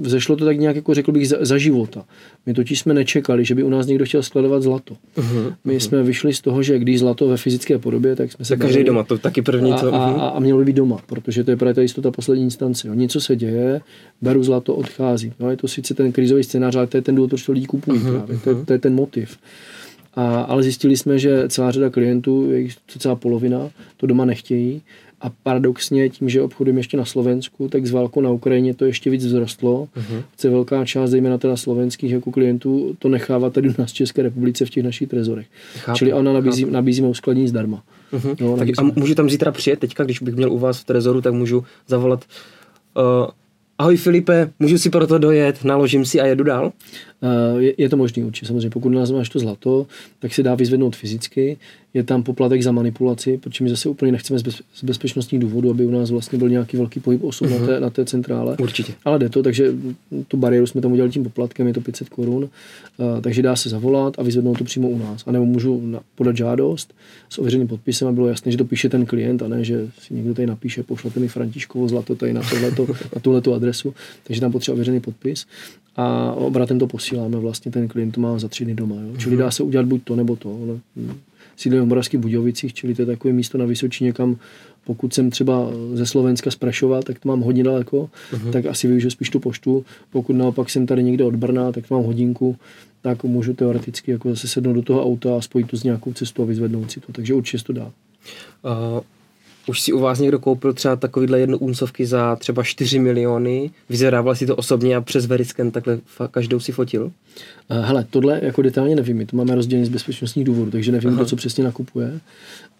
[SPEAKER 1] vzešlo to tak nějak, jako řekl bych, za, za života. My totiž jsme nečekali, že by u nás někdo chtěl skladovat zlato. Uh-huh, My uh-huh. jsme vyšli z toho, že když zlato ve fyzické podobě, tak jsme se...
[SPEAKER 2] Tak každý doma, to taky první, co...
[SPEAKER 1] A, a, a mělo by být doma, protože to je právě ta jistota poslední instance. Jo. Něco se děje, beru zlato, odchází. No, je to sice ten krizový scénář, ale to je ten důvod, proč to lidi kupují uh-huh, právě. To, je, to je ten motiv. A, ale zjistili jsme, že celá řada klientů, je celá polovina, to doma nechtějí a paradoxně tím, že obchodujeme ještě na Slovensku, tak z válkou na Ukrajině to ještě víc vzrostlo. Uh-huh. Chce velká část, zejména teda slovenských jako klientů, to nechává tady u nás v České republice v těch našich trezorech. Chápu, Čili ona nabízí, chápu. nabízíme uskladnění zdarma.
[SPEAKER 2] Uh-huh. No, tak a můžu tam zítra přijet teďka, když bych měl u vás v trezoru, tak můžu zavolat uh, ahoj Filipe, můžu si proto dojet, naložím si a jedu dál?
[SPEAKER 1] Eh, je, je to možný určitě. Samozřejmě, pokud nás máš to zlato, tak si dá vyzvednout fyzicky. Je tam poplatek za manipulaci, protože my zase úplně nechceme z, bez, z bezpečnostních důvodů, aby u nás vlastně byl nějaký velký pohyb osob uh-huh. na, mhm. té, na té centrále.
[SPEAKER 2] Určitě.
[SPEAKER 1] Ale jde to, takže tu bariéru jsme tam udělali tím poplatkem, je to 500 korun, uh, takže dá se zavolat a vyzvednout to přímo u nás. A nebo můžu na, podat žádost s ověřeným podpisem, a bylo jasné, že to píše ten klient a ne, že si někdo tady napíše, pošlete mi Františkovo zlato tady na, tohleto, na tuhletu adresu, takže tam potřeba ověřený podpis a obratem to posíláme, vlastně ten klient to má za tři dny doma. Jo? Čili dá se udělat buď to, nebo to. No. Sídlím v Moravských Budovicích, čili to je takové místo na Vysočině, kam pokud jsem třeba ze Slovenska z Prašova, tak to mám hodně daleko, uh-huh. tak asi využiju spíš tu poštu. Pokud naopak jsem tady někde od Brna, tak mám hodinku, tak můžu teoreticky jako zase sednout do toho auta a spojit to s nějakou cestou a vyzvednout si to. Takže určitě to dá.
[SPEAKER 2] Uh, už si u vás někdo koupil třeba takovýhle jednu úncovky za třeba 4 miliony, vyzvedával si to osobně a přes Verisken takhle každou si fotil?
[SPEAKER 1] Eh, hele, tohle jako detailně nevím, my to máme rozdělené z bezpečnostních důvodů, takže nevím, kdo co přesně nakupuje,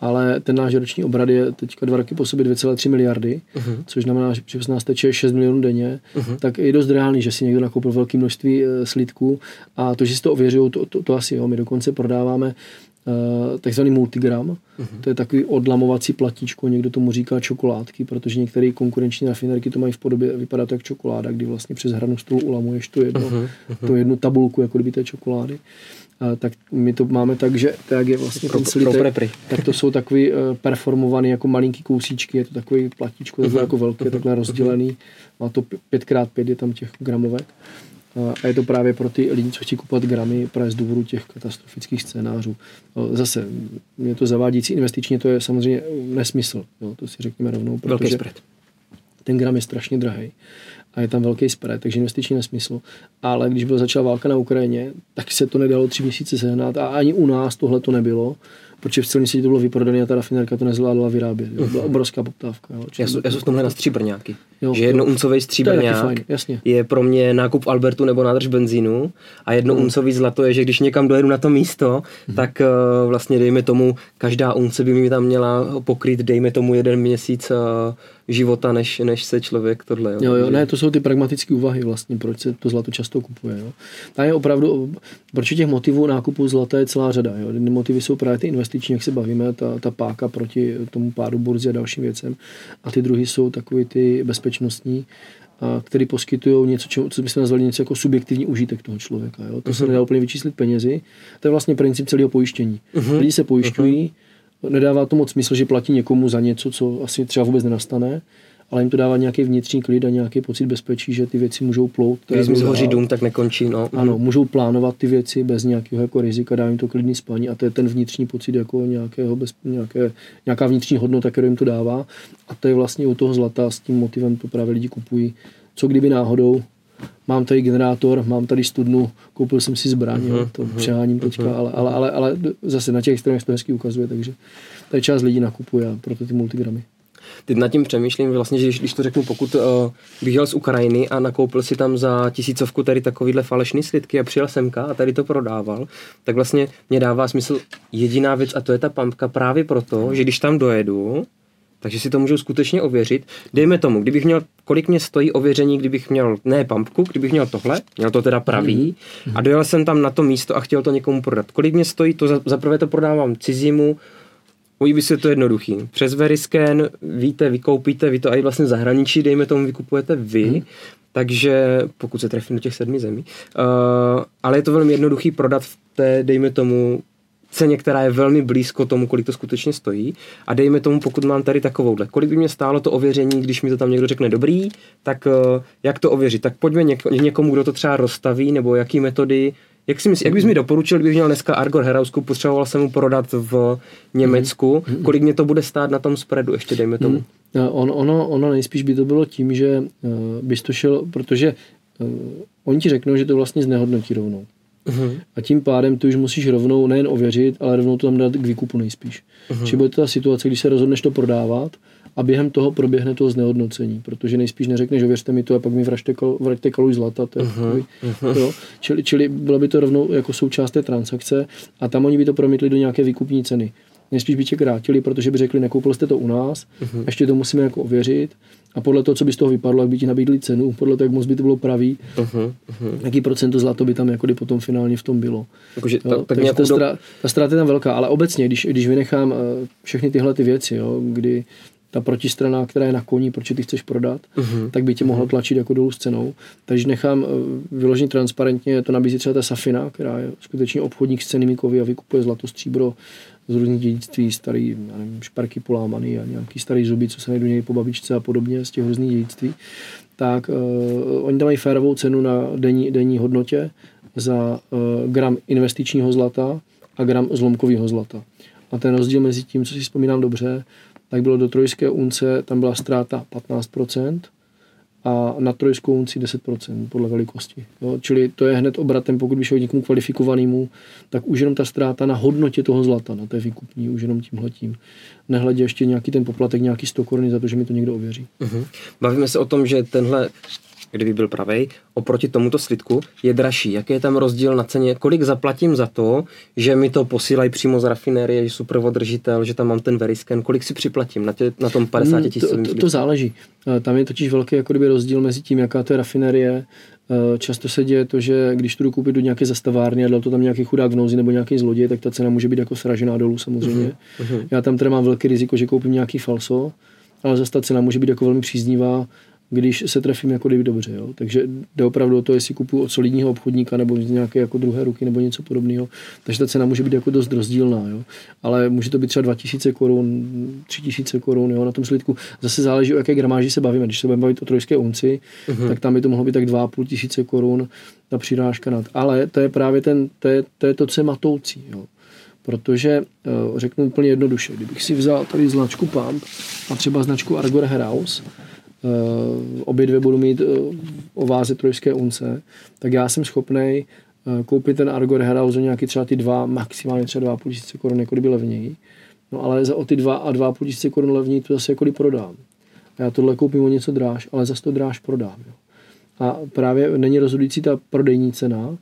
[SPEAKER 1] ale ten náš roční obrat je teďka dva roky po sobě 2,3 miliardy, uh-huh. což znamená, že z nás teče 6 milionů denně, uh-huh. tak je dost reálný, že si někdo nakoupil velké množství uh, slidků a to, že si to ověřují, to, to, to asi jo, my dokonce prodáváme Eh, takzvaný multigram. Uh-huh. To je takový odlamovací platíčko, někdo tomu říká čokoládky, protože některé konkurenční rafinerky to mají v podobě, vypadá to jak čokoláda, kdy vlastně přes hranu stolu ulamuješ tu jednu, uh-huh. tu jednu tabulku, jako kdyby té čokolády. A tak my to máme tak, že tak je vlastně pro, ten slitek, tak to jsou takový uh, performovaný jako malinký kousíčky, je to takový platíčko, takhle uh-huh. jako velké, takhle rozdělený, má to 5x5 je tam těch gramovek. A je to právě pro ty lidi, co chtějí kupovat gramy právě z důvodu těch katastrofických scénářů. Zase, je to zavádící investičně, to je samozřejmě nesmysl. Jo, to si řekněme rovnou, protože ten gram je strašně drahý. a je tam velký spread, takže investiční nesmysl. Ale když byla začala válka na Ukrajině, tak se to nedalo tři měsíce sehnat a ani u nás tohle to nebylo protože v celém světě to bylo vyprodané a ta rafinerka to nezvládla vyrábět. Jo. Byla obrovská poptávka. Jo.
[SPEAKER 2] Já, jsou, já jsem v tomhle na stříbrňáky. Jo, že jedno stříbrňák je,
[SPEAKER 1] jasně.
[SPEAKER 2] je pro mě nákup Albertu nebo nádrž benzínu a jedno mm. uncový zlato je, že když někam dojedu na to místo, mm. tak uh, vlastně dejme tomu, každá unce by mi tam měla pokryt, dejme tomu jeden měsíc uh, života, než, než se člověk tohle.
[SPEAKER 1] Jo, jo, jo ne, to jsou ty pragmatické úvahy vlastně, proč se to zlato často kupuje. Jo. A je opravdu, proč těch motivů nákupu zlata je celá řada. Jo. Jedny motivy jsou právě ty investiční, jak se bavíme, ta, ta páka proti tomu pádu burzy a dalším věcem. A ty druhy jsou takový ty bezpečnostní, a který poskytují něco, čo, co bychom nazvali něco jako subjektivní užitek toho člověka. Jo. To uh-huh. se mhm. nedá úplně vyčíslit penězi. To je vlastně princip celého pojištění. Uh-huh. Lidi se pojišťují, uh-huh nedává to moc smysl, že platí někomu za něco, co asi třeba vůbec nenastane, ale jim to dává nějaký vnitřní klid a nějaký pocit bezpečí, že ty věci můžou plout.
[SPEAKER 2] Když mi zhoří dům, tak nekončí. No.
[SPEAKER 1] Ano, můžou plánovat ty věci bez nějakého jako rizika, dá jim to klidný spání a to je ten vnitřní pocit jako nějakého bez, nějaké, nějaká vnitřní hodnota, kterou jim to dává. A to je vlastně u toho zlata s tím motivem to právě lidi kupují. Co kdyby náhodou mám tady generátor, mám tady studnu, koupil jsem si zbraň, uh-huh, to uh-huh, přeháním teďka, uh-huh. ale, ale, ale, ale zase na těch extrémech to hezky ukazuje, takže tady část lidí nakupuje a proto ty multigramy.
[SPEAKER 2] Teď nad tím přemýšlím vlastně, že když, když to řeknu, pokud uh, bych jel z Ukrajiny a nakoupil si tam za tisícovku tady takovýhle falešný slidky a přijel semka a tady to prodával, tak vlastně mě dává smysl jediná věc a to je ta pampka právě proto, že když tam dojedu, takže si to můžu skutečně ověřit. Dejme tomu, kdybych měl, kolik mě stojí ověření, kdybych měl, ne pumpku, kdybych měl tohle, měl to teda pravý, mm. a dojel jsem tam na to místo a chtěl to někomu prodat. Kolik mě stojí, to za, za prvé to prodávám cizímu, Ují se to jednoduchý. Přes Veriscan víte, vykoupíte, vy to i vlastně zahraničí, dejme tomu, vykupujete vy, hmm. takže pokud se trefím do těch sedmi zemí, uh, ale je to velmi jednoduchý prodat v té, dejme tomu, ceně, která je velmi blízko tomu, kolik to skutečně stojí. A dejme tomu, pokud mám tady takovouhle. Kolik by mě stálo to ověření, když mi to tam někdo řekne dobrý, tak uh, jak to ověřit? Tak pojďme něk- někomu, kdo to třeba rozstaví, nebo jaký metody jak, si myslí, jak bys mi doporučil, kdybych měl dneska Argor Herausku, potřeboval jsem mu prodat v Německu, mm. kolik mě to bude stát na tom spreadu, ještě dejme tomu.
[SPEAKER 1] Mm. On, ono, ono nejspíš by to bylo tím, že uh, bys to šel, protože uh, oni ti řeknou, že to vlastně znehodnotí rovnou. Uh-huh. A tím pádem ty už musíš rovnou nejen ověřit, ale rovnou to tam dát k výkupu nejspíš. Uh-huh. Čili bude to ta situace, když se rozhodneš to prodávat a během toho proběhne to znehodnocení, protože nejspíš neřekneš, že věřte mi to a pak mi vraťte, kal, vraťte kaluj zlata. To je uh-huh. Takový, jo? Čili, čili bylo by to rovnou jako součást té transakce a tam oni by to promítli do nějaké výkupní ceny. Nejspíš by tě krátili, protože by řekli, nekoupil jste to u nás, uh-huh. ještě to musíme jako ověřit a podle toho, co by z toho vypadlo, jak by ti nabídli cenu, podle toho, jak moc by to bylo pravý, uh-huh, uh-huh. jaký procento zlato by tam jako potom finálně v tom bylo.
[SPEAKER 2] Jakože, jo, tak,
[SPEAKER 1] tak ta, ztrá, ta ztráta je tam velká, ale obecně, když, když vynechám uh, všechny tyhle ty věci, jo, kdy ta protistrana, která je na koni, proč ty chceš prodat, uh-huh. tak by tě mohlo tlačit jako dolů s cenou. Takže nechám uh, vyložit transparentně, to nabízí třeba ta Safina, která je skutečně obchodník s cenými kovy a vykupuje zlato, stříbro, z různých dědictví, starý, já nevím, šparky polámaný a nějaký starý zuby, co se najdu někdy po babičce a podobně z těch různých dědictví, tak uh, oni tam mají férovou cenu na denní, denní hodnotě za uh, gram investičního zlata a gram zlomkového zlata. A ten rozdíl mezi tím, co si vzpomínám dobře, tak bylo do trojské unce, tam byla ztráta 15%, a na trojskou unci 10% podle velikosti. Jo? Čili to je hned obratem, pokud by šel někomu kvalifikovanému, tak už jenom ta ztráta na hodnotě toho zlata, na té výkupní, už jenom tímhletím. Nehledě ještě nějaký ten poplatek, nějaký 100 korun za to, že mi to někdo ověří. Uh-huh.
[SPEAKER 2] Bavíme se o tom, že tenhle kdyby byl pravej, oproti tomuto slidku je dražší. Jaký je tam rozdíl na ceně? Kolik zaplatím za to, že mi to posílají přímo z rafinérie, že super održitel, že tam mám ten verisken? Kolik si připlatím na, tě, na tom 50 tisícovém
[SPEAKER 1] to, to, to, záleží. Eh, tam je totiž velký jako rozdíl mezi tím, jaká to je rafinérie. Eh, často se děje to, že když tu koupit do nějaké zastavárny a dal to tam nějaký chudák v nouzi nebo nějaký zloděj, tak ta cena může být jako sražená dolů samozřejmě. Uh-huh. Já tam teda mám velký riziko, že koupím nějaký falso, ale zase ta cena může být jako velmi příznivá když se trefím jako kdyby dobře. Jo. Takže jde opravdu o to, jestli kupuju od solidního obchodníka nebo z nějaké jako druhé ruky nebo něco podobného. Takže ta cena může být jako dost rozdílná. Jo. Ale může to být třeba 2000 korun, 3000 korun jo, na tom slidku. Zase záleží, o jaké gramáži se bavíme. Když se budeme bavit o trojské unci, uh-huh. tak tam by to mohlo být tak 2,5 tisíce korun ta přirážka nad. Ale to je právě ten, to je, to, je to co je matoucí. Jo protože eh, řeknu úplně jednoduše, kdybych si vzal tady značku Pump a třeba značku Argor House, obě dvě budu mít o váze trojské unce, tak já jsem schopný koupit ten Argor Herald za nějaký třeba ty dva, maximálně třeba dva půl tisíce korun, jako kdyby levněji. No ale za o ty dva a dva půl tisíce korun levněji to zase jako prodám. A já tohle koupím o něco dráž, ale zase to dráž prodám. Jo. A právě není rozhodující ta prodejní cena,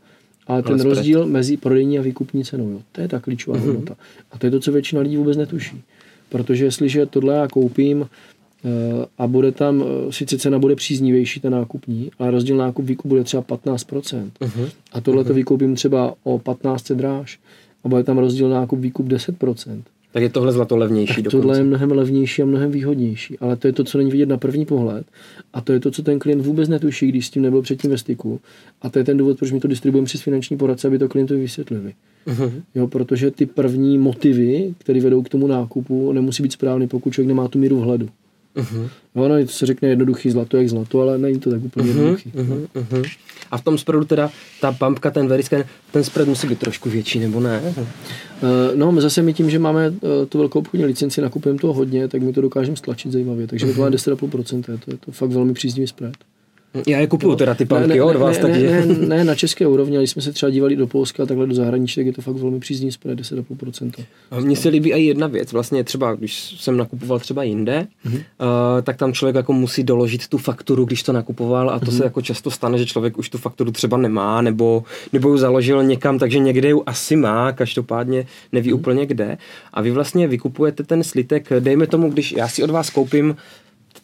[SPEAKER 1] ale ten ale rozdíl mezi prodejní a výkupní cenou, jo, to je ta klíčová mm-hmm. hodnota. A to je to, co většina lidí vůbec netuší. Protože jestliže tohle já koupím a bude tam, uh, sice cena bude příznivější, ta nákupní, ale rozdíl nákup výkup bude třeba 15%. Mm-hmm. A tohle to mm-hmm. vykoupím třeba o 15 dráž a bude tam rozdíl nákup výkup 10%.
[SPEAKER 2] Tak je tohle zlato levnější tak.
[SPEAKER 1] Tohle je mnohem levnější a mnohem výhodnější, ale to je to, co není vidět na první pohled a to je to, co ten klient vůbec netuší, když s tím nebyl předtím ve styku a to je ten důvod, proč my to distribuujeme přes finanční poradce, aby to klientovi vysvětlili. Uh-huh. Jo, protože ty první motivy, které vedou k tomu nákupu, nemusí být správný, pokud člověk nemá tu míru vhledu. Uh-huh. No, no, se řekne jednoduchý zlato jak zlato, ale není to tak úplně uh-huh, jednoduchý. Uh-huh,
[SPEAKER 2] uh-huh. A v tom spreadu teda ta pumpka, ten verisken, ten spread musí být trošku větší, nebo ne? Uh-huh.
[SPEAKER 1] no, my zase my tím, že máme uh, tu velkou obchodní licenci, nakupujeme toho hodně, tak my to dokážeme stlačit zajímavě. Takže uh-huh. to má 10,5%, to je to fakt velmi příznivý spread.
[SPEAKER 2] Já je kupuju no, teda ty panky, ne,
[SPEAKER 1] ne,
[SPEAKER 2] od vás,
[SPEAKER 1] ne, takže... Ne, ne, ne, na české úrovni, ale jsme se třeba dívali do Polska, takhle do zahraničí, tak je to fakt velmi příznivý spread, 10,5%.
[SPEAKER 2] A mně se líbí i jedna věc, vlastně třeba, když jsem nakupoval třeba jinde, mm-hmm. uh, tak tam člověk jako musí doložit tu fakturu, když to nakupoval a to mm-hmm. se jako často stane, že člověk už tu fakturu třeba nemá, nebo, nebo ji založil někam, takže někde ji asi má, každopádně neví mm-hmm. úplně kde. A vy vlastně vykupujete ten slitek, dejme tomu, když já si od vás koupím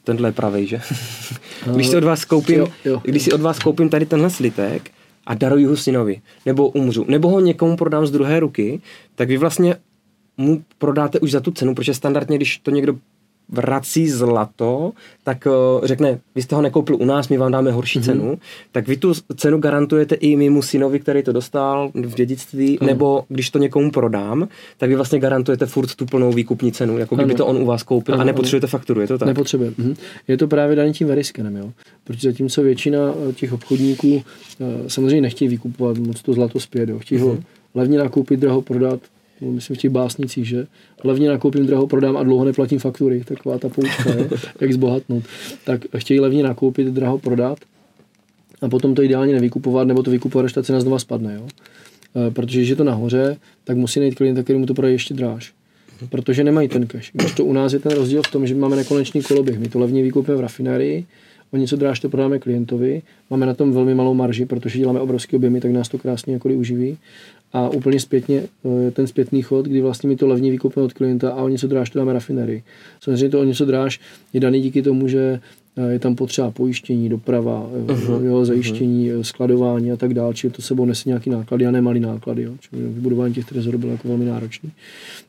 [SPEAKER 2] tenhle je pravej, že? když si od vás koupím, jo, jo. když si od vás koupím tady tenhle slitek a daruji ho synovi, nebo umřu, nebo ho někomu prodám z druhé ruky, tak vy vlastně mu prodáte už za tu cenu, protože standardně, když to někdo vrací zlato, tak uh, řekne, vy jste ho nekoupil u nás, my vám dáme horší mm-hmm. cenu, tak vy tu cenu garantujete i mému synovi, který to dostal v dědictví, mm. nebo když to někomu prodám, tak vy vlastně garantujete furt tu plnou výkupní cenu, jako kdyby ano. to on u vás koupil ano, a nepotřebujete ano. fakturu, je to tak?
[SPEAKER 1] Nepotřebuje. Mhm. Je to právě daný tím veriskenem, jo. Protože zatímco většina eh, těch obchodníků uh, samozřejmě nechtějí vykupovat moc to zlato zpět, jo. Chtějí mm-hmm. ho mhm. levně nakoupit, draho prodat, myslím v těch básnicích, že hlavně nakoupím, draho prodám a dlouho neplatím faktury, taková ta poučka, je, jak zbohatnout. Tak chtějí levně nakoupit, draho prodat a potom to ideálně nevykupovat, nebo to vykupovat, až ta cena znova spadne. Jo? E, protože když je to nahoře, tak musí najít klienta, který mu to prodají ještě dráž. Protože nemají ten cash. Když to u nás je ten rozdíl v tom, že máme nekonečný koloběh. My to levně vykupujeme v rafinérii, o něco dráž to prodáme klientovi, máme na tom velmi malou marži, protože děláme obrovské objemy, tak nás to krásně jako uživí a úplně zpětně eh, ten zpětný chod, kdy vlastně mi to levně vykupujeme od klienta a o něco dráž to dáme rafinerii. Samozřejmě to o něco dráž je daný díky tomu, že eh, je tam potřeba pojištění, doprava, uh-huh. jo, zajištění, uh-huh. skladování a tak dále, čili to sebou nese nějaký náklady a ne malý náklady. Jo. Čili vybudování těch trezorů bylo jako velmi náročné.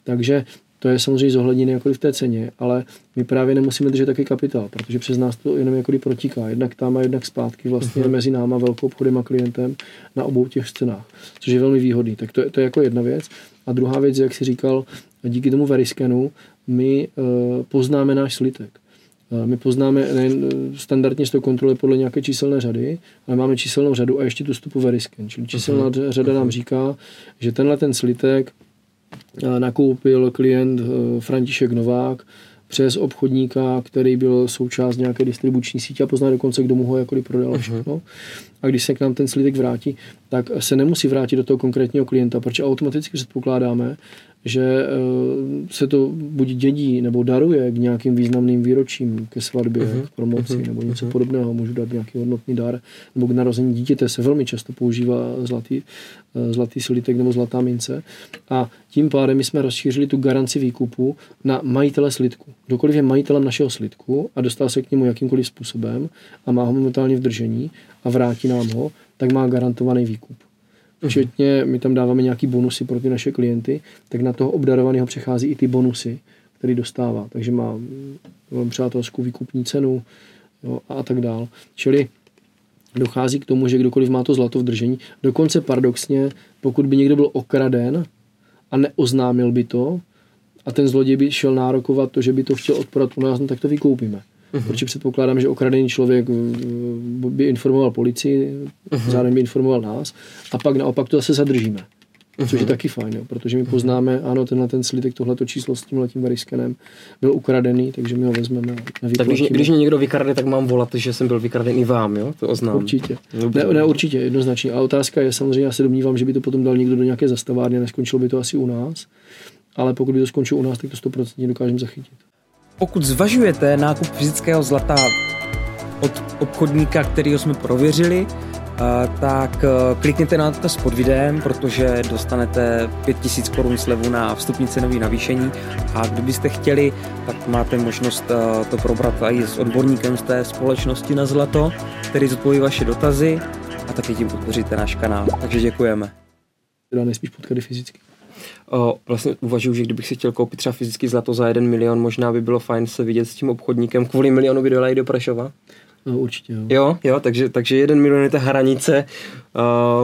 [SPEAKER 1] Takže to je samozřejmě zohledněné jako v té ceně, ale my právě nemusíme držet taky kapitál, protože přes nás to jenom jako protíká. Jednak tam a jednak zpátky vlastně uh-huh. mezi náma velkou obchodem a klientem na obou těch scénách, což je velmi výhodný. Tak to je, to je jako jedna věc. A druhá věc, jak si říkal, díky tomu veriskenu my uh, poznáme náš slitek. Uh, my poznáme, nejen eh, standardně to kontroluje podle nějaké číselné řady, ale máme číselnou řadu a ještě tu stupu verisken. Čili číselná uh-huh. řada nám říká, že tenhle ten slitek nakoupil klient eh, František Novák přes obchodníka, který byl součást nějaké distribuční sítě a pozná dokonce, kdo mu ho jakkoliv prodal všechno. Uh-huh. A když se k nám ten slitek vrátí, tak se nemusí vrátit do toho konkrétního klienta, protože automaticky předpokládáme, že eh, se to buď dědí nebo daruje k nějakým významným výročím, ke svatbě, uh-huh. k promoci uh-huh. nebo něco uh-huh. podobného, můžu dát nějaký hodnotný dar, nebo k narození dítěte se velmi často používá zlatý, eh, zlatý slitek nebo zlatá mince. A tím pádem my jsme rozšířili tu garanci výkupu na majitele slitku. Kdokoliv je majitelem našeho slitku a dostal se k němu jakýmkoliv způsobem a má ho momentálně v držení a vrátí nám ho, tak má garantovaný výkup. Mhm. Včetně, my tam dáváme nějaký bonusy pro ty naše klienty, tak na toho obdarovaného přechází i ty bonusy, který dostává. Takže má přátelskou výkupní cenu jo, a tak dál. Čili dochází k tomu, že kdokoliv má to zlato v držení, dokonce paradoxně, pokud by někdo byl okraden a neoznámil by to, a ten zloděj by šel nárokovat to, že by to chtěl odprodat u nás, no tak to vykoupíme. Uh-huh. Protože předpokládám, že okradený člověk by informoval policii, uh-huh. zároveň by informoval nás a pak naopak to zase zadržíme. což je taky fajn, jo, protože my poznáme, ano, tenhle ten slitek, tohleto číslo s tím letím variskenem byl ukradený, takže my ho vezmeme a
[SPEAKER 2] Tak když, když mě někdo vykrade, tak mám volat, že jsem byl vykradený vám, jo? To oznám.
[SPEAKER 1] Určitě. Ne, ne, určitě, jednoznačně. A otázka je samozřejmě, já se domnívám, že by to potom dal někdo do nějaké zastavárny, neskončilo by to asi u nás, ale pokud by to skončilo u nás, tak to 100% dokážeme zachytit.
[SPEAKER 3] Pokud zvažujete nákup fyzického zlata od obchodníka, kterýho jsme prověřili, tak e, klikněte na to pod videem, protože dostanete 5000 korun slevu na vstupní cenový navýšení a kdybyste chtěli, tak máte možnost e, to probrat i s odborníkem z té společnosti na zlato, který zodpoví vaše dotazy a taky tím podpoříte náš kanál. Takže děkujeme.
[SPEAKER 1] Teda nejspíš potkat fyzicky.
[SPEAKER 2] O, vlastně uvažuji, že kdybych si chtěl koupit třeba fyzicky zlato za jeden milion, možná by bylo fajn se vidět s tím obchodníkem. Kvůli milionu by dolej do Prašova.
[SPEAKER 1] No, určitě, jo.
[SPEAKER 2] Jo, jo takže, takže jeden milion je ta hranice.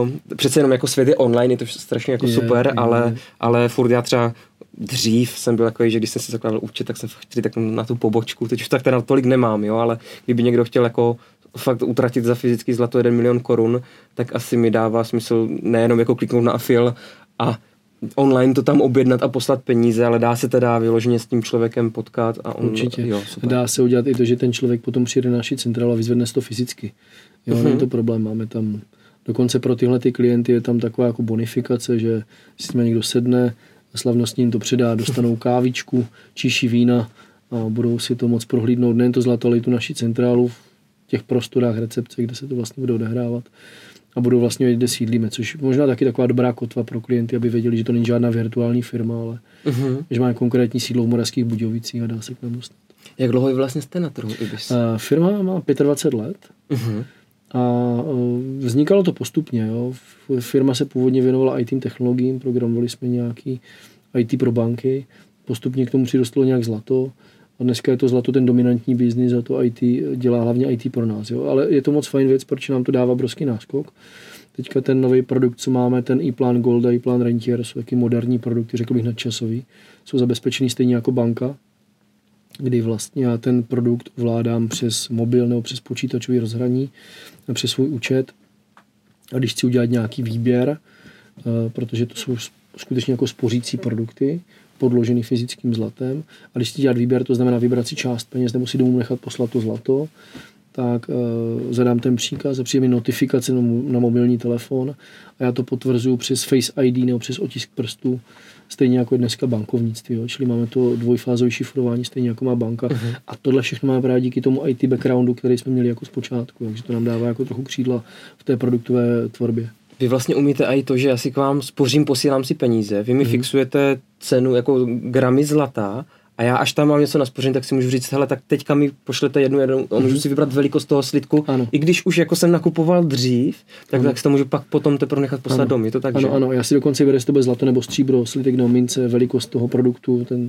[SPEAKER 2] Uh, přece jenom jako svět je online, je to strašně jako je, super, je, ale, ale furt já třeba dřív jsem byl takový, že když jsem si zakládal účet, tak jsem chtěl tak na tu pobočku, teď už tak teda tolik nemám, jo, ale kdyby někdo chtěl jako fakt utratit za fyzický zlato 1 milion korun, tak asi mi dává smysl nejenom jako kliknout na afil a online to tam objednat a poslat peníze, ale dá se teda vyloženě s tím člověkem potkat a on...
[SPEAKER 1] Určitě. Jo, super. Dá se udělat i to, že ten člověk potom přijde na naši centrálu a vyzvedne to fyzicky. Jo, mm-hmm. není to problém, máme tam Dokonce pro tyhle ty klienty je tam taková jako bonifikace, že si s někdo sedne, slavnostně jim to předá, dostanou kávičku, číší vína a budou si to moc prohlídnout nejen to zlato, ale i tu naši centrálu v těch prostorách recepce, kde se to vlastně bude odehrávat a budou vlastně vědět, kde sídlíme, což možná taky taková dobrá kotva pro klienty, aby věděli, že to není žádná virtuální firma, ale uh-huh. že má konkrétní sídlo v Moravských Budovicích a dá se k nám dostat.
[SPEAKER 2] Jak dlouho vlastně jste na trhu Ibis?
[SPEAKER 1] Uh, firma má 25 let uh-huh. a uh, vznikalo to postupně. Jo. Firma se původně věnovala IT technologiím, programovali jsme nějaký IT pro banky, postupně k tomu přidostalo nějak zlato, a dneska je to zlato ten dominantní biznis a to IT dělá hlavně IT pro nás. Jo? Ale je to moc fajn věc, protože nám to dává obrovský náskok. Teďka ten nový produkt, co máme, ten e-plan Gold a e-plan Rentier, jsou taky moderní produkty, řekl bych nadčasový. Jsou zabezpečený stejně jako banka, kdy vlastně já ten produkt ovládám přes mobil nebo přes počítačový rozhraní, přes svůj účet. A když chci udělat nějaký výběr, eh, protože to jsou skutečně jako spořící produkty, podložený fyzickým zlatem. A když si dělat výběr, to znamená vybrat si část peněz nebo si domů nechat poslat to zlato, tak uh, zadám ten příkaz a přijde mi notifikace na, na mobilní telefon a já to potvrzuju přes Face ID nebo přes otisk prstu, stejně jako je dneska bankovnictví. Jo? Čili máme to dvojfázové šifrování, stejně jako má banka. Uh-huh. A tohle všechno má právě díky tomu IT backgroundu, který jsme měli jako zpočátku. Takže to nám dává jako trochu křídla v té produktové tvorbě.
[SPEAKER 2] Vy vlastně umíte i to, že já si k vám spořím, posílám si peníze, vy mi mm-hmm. fixujete cenu jako gramy zlata a já až tam mám něco na spoření, tak si můžu říct, hele, tak teďka mi pošlete jednu, jednu a můžu mm-hmm. si vybrat velikost toho slidku. Ano. I když už jako jsem nakupoval dřív, tak, tak si to můžu pak potom teprve nechat poslat domů. Je to tak,
[SPEAKER 1] ano,
[SPEAKER 2] že?
[SPEAKER 1] ano, já si dokonce vyberu, jestli to bude zlato nebo stříbro, slidek nebo mince, velikost toho produktu. Ten,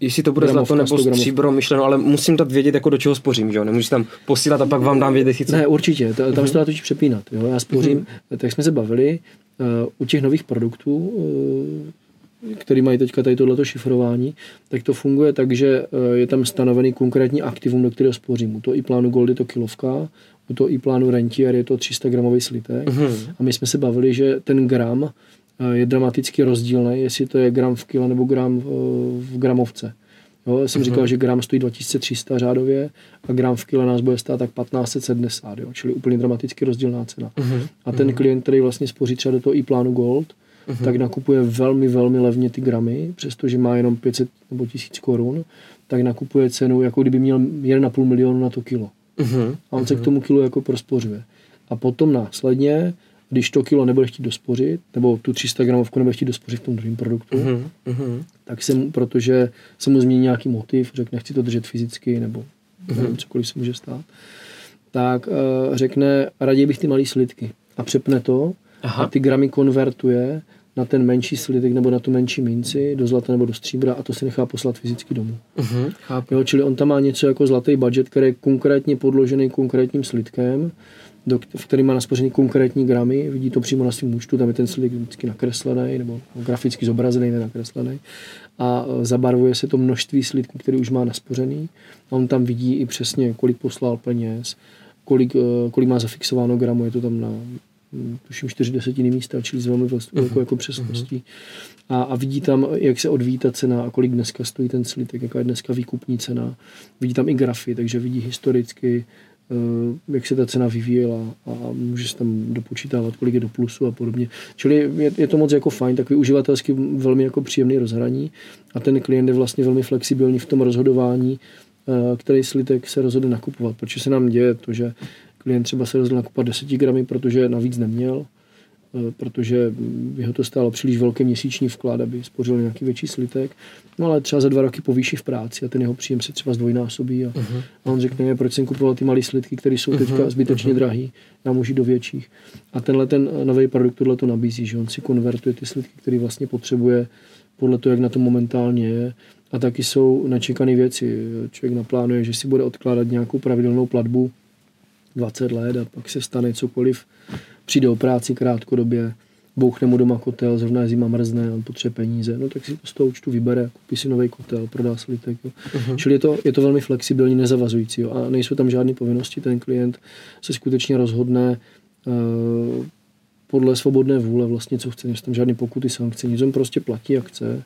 [SPEAKER 2] jestli to bude zlato nebo stříbro, myšleno, ale musím tak vědět, jako do čeho spořím, že jo? Nemůžu tam posílat a pak vám dám vědět.
[SPEAKER 1] Sice... Ne, určitě, tam mm-hmm. se to dá totiž přepínat. Jo? Já spořím, mm-hmm. tak jsme se bavili, uh, u těch nových produktů uh, který mají teďka tady tohleto šifrování, tak to funguje tak, že eh, je tam stanovený konkrétní aktivum, do kterého spořím. U toho i plánu Gold je to kilovka, u toho i plánu Rentier je to 300 gramový slitek. Mm-hmm. A my jsme se bavili, že ten gram eh, je dramaticky rozdílný, jestli to je gram v kile nebo gram v, eh, v gramovce. Jo, já jsem mm-hmm. říkal, že gram stojí 2300 řádově a gram v kile nás bude stát tak 1570, jo, čili úplně dramaticky rozdílná cena. Mm-hmm. A ten mm-hmm. klient, který vlastně spoří třeba do toho i plánu Gold, uh-huh. tak nakupuje velmi, velmi levně ty gramy, přestože má jenom 500 nebo 1000 korun, tak nakupuje cenu, jako kdyby měl 1,5 milionu na to kilo. Uh-huh. A on se k tomu kilo jako prospořuje. A potom následně, když to kilo nebude chtít dospořit, nebo tu 300 gramovku nebude chtít dospořit v tom druhém produktu, uh-huh. tak se mu, protože se mu změní nějaký motiv, řekne, chci to držet fyzicky, nebo uh-huh. nevím, cokoliv se může stát, tak uh, řekne, raději bych ty malé slidky. A přepne to Aha. a ty gramy konvertuje na ten menší slitek nebo na tu menší minci, do zlata nebo do stříbra a to si nechá poslat fyzicky domů. Uh-huh, jo, čili on tam má něco jako zlatý budget, který je konkrétně podložený konkrétním slidkem, do, v který má naspořený konkrétní gramy, vidí to přímo na svém účtu, tam je ten slitek vždycky nakreslený nebo graficky zobrazený, nenakreslený a e, zabarvuje se to množství slidků, který už má naspořený a on tam vidí i přesně, kolik poslal peněz, kolik, e, kolik má zafixováno gramu, je to tam na tuším čtyři desetiny místa, čili s velmi velkou uh-huh. jako přesností. A, a vidí tam, jak se odvíjí ta cena a kolik dneska stojí ten slitek, jaká je dneska výkupní cena. Vidí tam i grafy, takže vidí historicky, Eh, jak se ta cena vyvíjela a může se tam dopočítávat, kolik je do plusu a podobně. Čili je, je to moc jako fajn, takový uživatelsky velmi jako příjemný rozhraní a ten klient je vlastně velmi flexibilní v tom rozhodování, eh, který slitek se rozhodne nakupovat, protože se nám děje to, že klient třeba se rozhodl nakupovat 10 gramy, protože navíc neměl, Eh, protože jeho to stálo příliš velký měsíční vklad, aby spořil nějaký větší slitek. No ale třeba za dva roky povýší v práci a ten jeho příjem se třeba zdvojnásobí a, uh-huh. a on řekne, proč jsem kupoval ty malé slitky, které jsou teďka uh-huh. zbytečně uh-huh. drahý, já můžu do větších. A tenhle ten nový produkt tohle to nabízí, že on si konvertuje ty slitky, které vlastně potřebuje podle toho, jak na to momentálně je. A taky jsou nečekané věci. Člověk naplánuje, že si bude odkládat nějakou pravidelnou platbu 20 let a pak se stane cokoliv, přijde o práci krátkodobě, bouchne mu doma kotel, zrovna je zima mrzne, on potřebuje peníze, no tak si to z toho účtu vybere, koupí si nový kotel, prodá slitek. Jo. Uh-huh. Čili je to, je to velmi flexibilní, nezavazující jo. a nejsou tam žádné povinnosti, ten klient se skutečně rozhodne uh, podle svobodné vůle vlastně, co chce, nejsou tam žádné pokuty, sankce, nic on prostě platí, jak chce,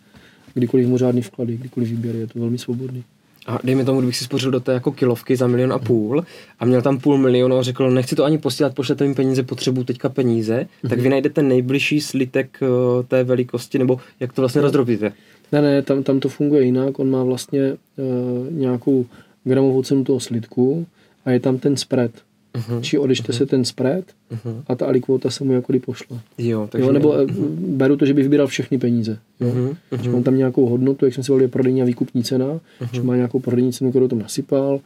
[SPEAKER 1] kdykoliv mu žádný vklady, kdykoliv výběr, je to velmi svobodný.
[SPEAKER 2] A dejme tomu, kdybych si spořil do té jako kilovky za milion a půl a měl tam půl milionu a řekl, nechci to ani posílat, pošlete mi peníze, potřebuji teďka peníze, mm-hmm. tak vy najdete nejbližší slitek uh, té velikosti, nebo jak to vlastně no. rozdrobíte?
[SPEAKER 1] Ne, ne, tam, tam to funguje jinak, on má vlastně uh, nějakou gramovou cenu toho slitku a je tam ten spread. Uh-huh, či odečte uh-huh. se ten spread uh-huh. a ta alikvota se mu jako pošle.
[SPEAKER 2] Jo, takže
[SPEAKER 1] jo, nebo uh-huh. beru to, že by vybíral všechny peníze. Jo. Uh-huh. Že mám tam nějakou hodnotu, jak jsem si volil, je prodejní a výkupní cena, uh-huh. že má nějakou prodejní cenu, kterou tam nasypal,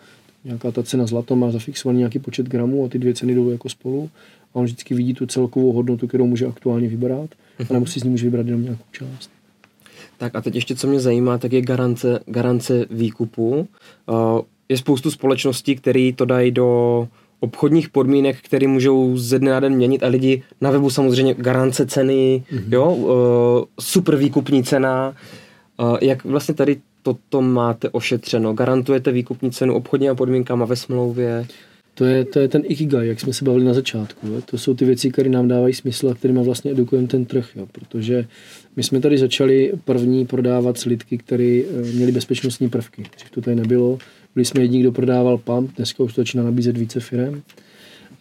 [SPEAKER 1] nějaká ta cena zlato má zafixovaný nějaký počet gramů a ty dvě ceny jdou jako spolu a on vždycky vidí tu celkovou hodnotu, kterou může aktuálně vybrat uh-huh. a nemusí z ní může vybrat jenom nějakou část.
[SPEAKER 2] Tak a teď ještě, co mě zajímá, tak je garance, garance výkupu. Uh, je spoustu společností, které to dají do obchodních podmínek, které můžou ze dne na den měnit a lidi na webu samozřejmě garance ceny, mm-hmm. jo, uh, super výkupní cena. Uh, jak vlastně tady toto máte ošetřeno? Garantujete výkupní cenu obchodníma podmínkama ve smlouvě?
[SPEAKER 1] To je, to je ten ikigai, jak jsme se bavili na začátku. Jo. To jsou ty věci, které nám dávají smysl a kterými vlastně edukujeme ten trh. Jo. Protože my jsme tady začali první prodávat slidky, které eh, měly bezpečnostní prvky. Dřív to tady nebylo. Byli jsme jediní, kdo prodával pump, dneska už to začíná nabízet více firm.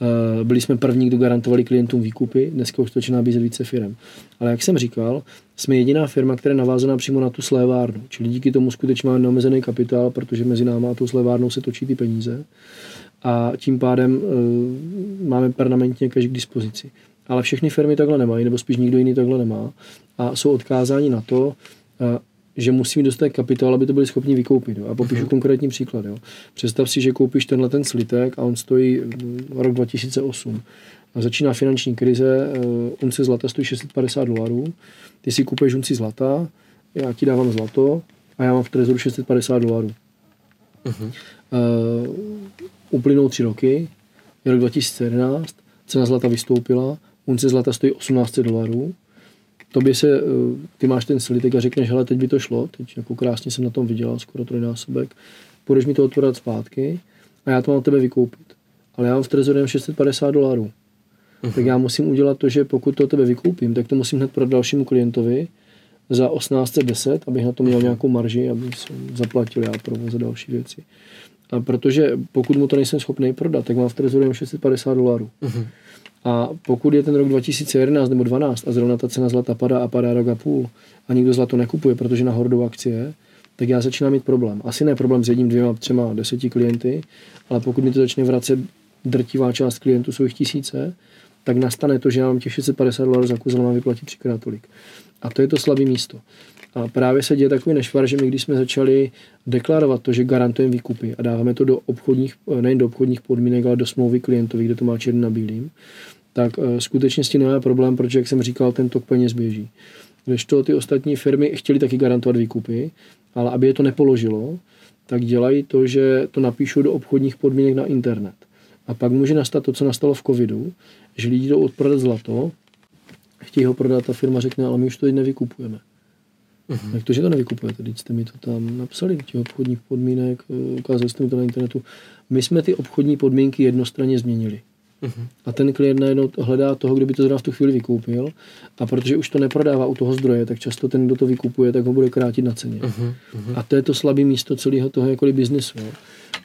[SPEAKER 1] Eh, byli jsme první, kdo garantovali klientům výkupy, dneska už to začíná nabízet více firm. Ale jak jsem říkal, jsme jediná firma, která je navázaná přímo na tu slévárnu. Čili díky tomu skutečně máme neomezený kapitál, protože mezi náma a tou slévárnou se točí ty peníze. A tím pádem uh, máme permanentně cash k dispozici. Ale všechny firmy takhle nemají, nebo spíš nikdo jiný takhle nemá. A jsou odkázáni na to, uh, že musí mít dostatek kapitál, aby to byli schopni vykoupit. Jo. A popíšu uh-huh. konkrétní příklad. Jo. Představ si, že koupíš tenhle ten slitek a on stojí rok 2008. A začíná finanční krize, uh, unce zlata stojí 650 dolarů, ty si kupuješ unci zlata, já ti dávám zlato a já mám v trezoru 650 dolarů. Uh-huh. Uh, uplynou tři roky, je rok 2011, cena zlata vystoupila, unce zlata stojí 1800 dolarů, tobě se, eh, ty máš ten slitek a řekneš, hele, teď by to šlo, teď jako krásně jsem na tom vydělal, skoro trojnásobek, půjdeš mi to otvorat zpátky a já to mám tebe vykoupit. Ale já mám v trezoru 650 dolarů. Uh-huh. Tak já musím udělat to, že pokud to tebe vykoupím, tak to musím hned prodat dalšímu klientovi za 1810, abych na to měl uh-huh. nějakou marži, aby zaplatil já provoz a další věci. A protože pokud mu to nejsem schopný prodat, tak mám v trezoru 650 dolarů. Uh-huh. A pokud je ten rok 2011 nebo 12 a zrovna ta cena zlata padá a padá rok a půl a nikdo zlato nekupuje, protože na hordou akcie, tak já začínám mít problém. Asi ne problém s jedním, dvěma, třema, deseti klienty, ale pokud mi to začne vracet drtivá část klientů, jich tisíce, tak nastane to, že já mám těch 650 dolarů za kus, mám vyplatit třikrát tolik. A to je to slabé místo. A právě se děje takový nešvar, že my když jsme začali deklarovat to, že garantujeme výkupy a dáváme to do obchodních, nejen do obchodních podmínek, ale do smlouvy klientovi, kde to má černý na bílým, tak uh, skutečně s tím nemá problém, protože, jak jsem říkal, ten tok peněz běží. Když to ty ostatní firmy chtěli taky garantovat výkupy, ale aby je to nepoložilo, tak dělají to, že to napíšou do obchodních podmínek na internet. A pak může nastat to, co nastalo v covidu, že lidi jdou odprodat zlato, chtějí ho prodat, ta firma řekne, ale my už to teď nevykupujeme. Uh-huh. Jak to, že to nevykupujete? Teď jste mi to tam napsali, těch obchodních podmínek, eh, ukázali jste mi to na internetu. My jsme ty obchodní podmínky jednostranně změnili. Uh-huh. A ten klient najednou hledá toho, kdo by to zrovna v tu chvíli vykoupil. A protože už to neprodává u toho zdroje, tak často ten, kdo to vykupuje, tak ho bude krátit na ceně. Uh-huh. A to je to slabé místo celého toho jakkoliv biznesu. Jo.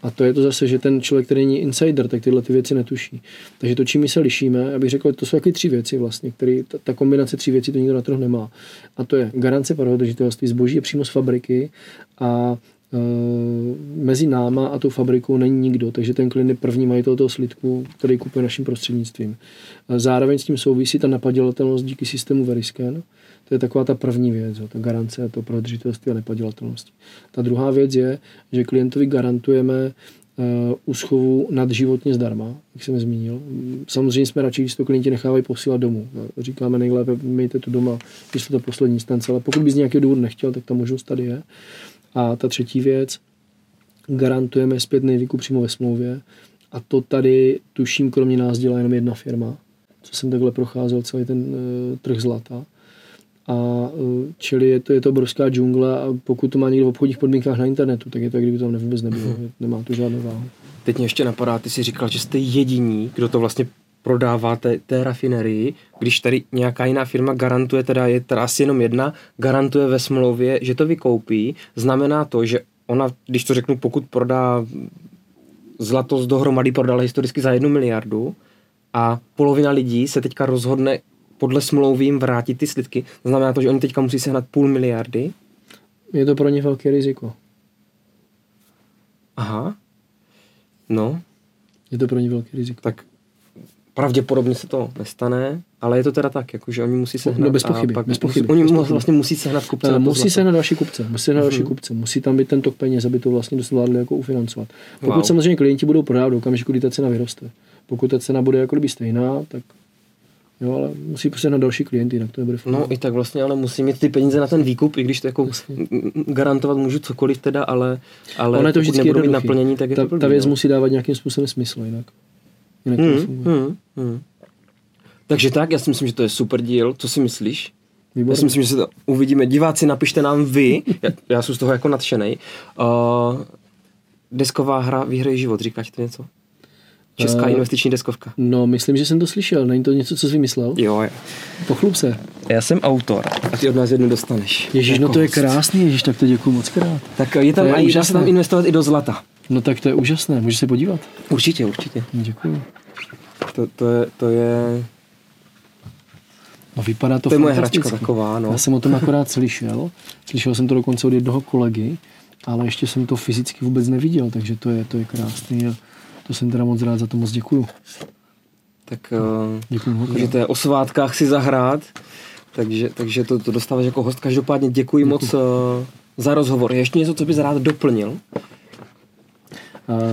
[SPEAKER 1] A to je to zase, že ten člověk, který není insider, tak tyhle ty věci netuší. Takže to, čím my se lišíme, abych řekl, to jsou taky tři věci vlastně, které ta, ta, kombinace tří věcí to nikdo na trhu nemá. A to je garance parahodržitelství, zboží je přímo z fabriky a mezi náma a tou fabrikou není nikdo, takže ten klient je první majitel toho slidku, který kupuje naším prostřednictvím. Zároveň s tím souvisí ta napadilatelnost díky systému Veriscan, to je taková ta první věc, jo, ta garance, to prodržitelství a nepadělatelnosti. Ta druhá věc je, že klientovi garantujeme uh, u nadživotně zdarma, jak jsem zmínil. Samozřejmě jsme radši, když to klienti nechávají posílat domů. Říkáme nejlépe, mějte to doma, když to poslední instance, ale pokud by z nějakého důvodu nechtěl, tak ta možnost tady je. A ta třetí věc, garantujeme zpětný výkup přímo ve smlouvě. A to tady, tuším, kromě nás dělá jenom jedna firma, co jsem takhle procházel celý ten uh, trh zlata. A e, čili je to, je to obrovská džungla a pokud to má někdo v obchodních podmínkách na internetu, tak je to, jak kdyby to tam vůbec nebylo. Nemá to žádnou váhu.
[SPEAKER 2] Teď mě ještě napadá, ty si říkal, že jste jediní, kdo to vlastně prodává té, té rafinerii, když tady nějaká jiná firma garantuje, teda je teda asi jenom jedna, garantuje ve smlouvě, že to vykoupí, znamená to, že ona, když to řeknu, pokud prodá zlato z dohromady, prodala historicky za jednu miliardu a polovina lidí se teďka rozhodne podle smlouvy jim vrátit ty slidky. Znamená to, že oni teďka musí sehnat půl miliardy.
[SPEAKER 1] Je to pro ně velké riziko.
[SPEAKER 2] Aha. No.
[SPEAKER 1] Je to pro ně velký riziko.
[SPEAKER 2] Tak pravděpodobně se to nestane, ale je to teda tak, jako, že oni musí sehnat.
[SPEAKER 1] No bez pochyby,
[SPEAKER 2] pak
[SPEAKER 1] bez pochyby.
[SPEAKER 2] Oni
[SPEAKER 1] bez
[SPEAKER 2] pochyby. vlastně musí sehnat kupce.
[SPEAKER 1] Uh, musí sehnat další kupce, musí sehnat další mhm. kupce, musí tam být ten tok peněz, aby to vlastně zvládli jako ufinancovat. Pokud wow. samozřejmě klienti budou prodávat do okamžiku, kdy ta cena vyroste. Pokud ta cena bude jako kdyby stejná, tak Jo, ale musí prostě na další klienty, jinak to nebude
[SPEAKER 2] fungovat. No i tak vlastně, ale musí mít ty peníze na ten výkup, i když to jako garantovat můžu cokoliv teda, ale, ale
[SPEAKER 1] ono je to vždycky
[SPEAKER 2] mít naplnění, tak je
[SPEAKER 1] ta,
[SPEAKER 2] to blbý,
[SPEAKER 1] ta věc
[SPEAKER 2] no.
[SPEAKER 1] musí dávat nějakým způsobem smysl, jinak, jinak hmm, to nefunguje. Hmm, hmm.
[SPEAKER 2] Takže tak, já si myslím, že to je super díl. Co si myslíš?
[SPEAKER 1] Výborný.
[SPEAKER 2] Já si myslím, že se to uvidíme. Diváci, napište nám vy. Já, já jsem z toho jako nadšený. Uh, desková hra Výhrej život, říkáš to něco? Česká uh, investiční deskovka.
[SPEAKER 1] No, myslím, že jsem to slyšel. Není to něco, co jsi vymyslel?
[SPEAKER 2] Jo, je.
[SPEAKER 1] Pochlup se.
[SPEAKER 2] Já jsem autor a ty od nás jednu dostaneš.
[SPEAKER 1] Ježíš, jako no to je krásný, Ježíš, tak to děkuji moc krát.
[SPEAKER 2] Tak je tam, je dá se tam investovat i do zlata.
[SPEAKER 1] No tak to je úžasné, můžeš se podívat.
[SPEAKER 2] Určitě, určitě.
[SPEAKER 1] Děkuji.
[SPEAKER 2] To, to, je, to je...
[SPEAKER 1] No vypadá to
[SPEAKER 2] To je moje hračka taková, no.
[SPEAKER 1] Já jsem o tom akorát slyšel. Slyšel jsem to dokonce od jednoho kolegy, ale ještě jsem to fyzicky vůbec neviděl, takže to je, to je krásný. A to jsem teda moc rád, za to moc děkuju.
[SPEAKER 2] Tak uh, děkuju můžete o svátkách si zahrát, takže, takže to, to dostáváš jako host. Každopádně děkuji děkuji. moc uh, za rozhovor. Je ještě něco, co bys rád doplnil?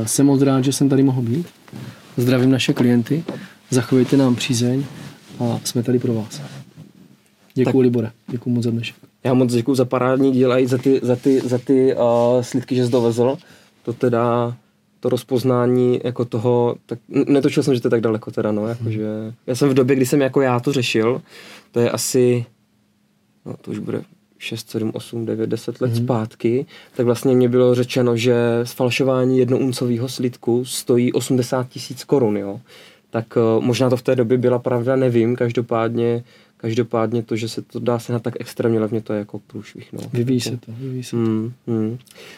[SPEAKER 1] Jsem moc rád, že jsem tady mohl být. Zdravím naše klienty, zachovejte nám přízeň a jsme tady pro vás. Děkuji, Libore. Děkuji moc za dnešek.
[SPEAKER 2] Já moc děkuji za parádní díl a i za ty, za ty, za ty uh, slidky, že jsi dovezl. To teda to rozpoznání jako toho, tak netočil jsem, že to je tak daleko teda, no, jakože, já jsem v době, kdy jsem jako já to řešil, to je asi, no to už bude 6, 7, 8, 9, 10 let mm-hmm. zpátky, tak vlastně mě bylo řečeno, že sfalšování jednouncového slidku stojí 80 tisíc korun, jo. Tak uh, možná to v té době byla pravda, nevím, každopádně Každopádně to, že se to dá se na tak extrémně levně, to je jako průšvih. No.
[SPEAKER 1] Vyvíjí se to, vyvíjí se to. Hmm,
[SPEAKER 2] hmm.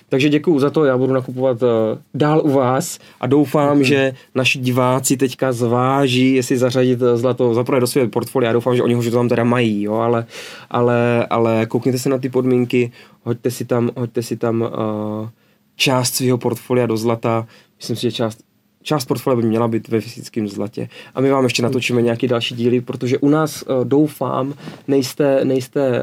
[SPEAKER 2] Takže děkuju za to, já budu nakupovat uh, dál u vás a doufám, hmm. že naši diváci teďka zváží, jestli zařadit eh, zlato zaprvé do svého portfolia. Já doufám, že oni ho že to tam teda mají, jo, ale, ale, ale koukněte se na ty podmínky, hoďte si tam, hoďte si tam uh, část svého portfolia do zlata. Myslím si, že část část portfolia by měla být ve fyzickém zlatě. A my vám ještě natočíme nějaký další díly, protože u nás uh, doufám, nejste, nejste uh,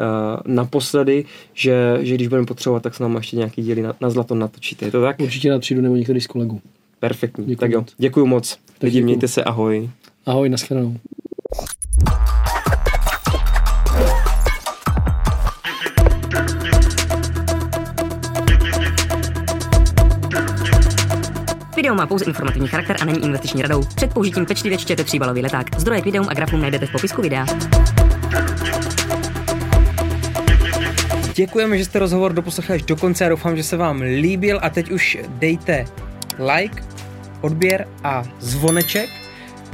[SPEAKER 2] naposledy, že, že když budeme potřebovat, tak s námi ještě nějaký díly na, na zlato natočíte. Je to tak?
[SPEAKER 1] Určitě na třídu nebo některý z kolegů.
[SPEAKER 2] Perfektní. Děkuji tak jo, děkuji moc. Lidi, mějte se, ahoj.
[SPEAKER 1] Ahoj, nashledanou.
[SPEAKER 4] Video má pouze informativní charakter a není investiční radou. Před použitím pečlivě čtěte tříbalový leták. Zdroje k videům a grafům najdete v popisku videa.
[SPEAKER 3] Děkujeme, že jste rozhovor doposlechli až do konce a doufám, že se vám líbil a teď už dejte like, odběr a zvoneček,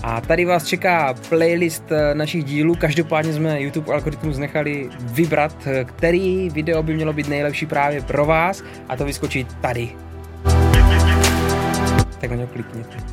[SPEAKER 2] A tady vás čeká playlist eh, našich dílů. Každopádně jsme YouTube algoritmus nechali vybrat, eh, který video by mělo být nejlepší právě pro vás a to vyskočí tady. Tak na něj klikněte.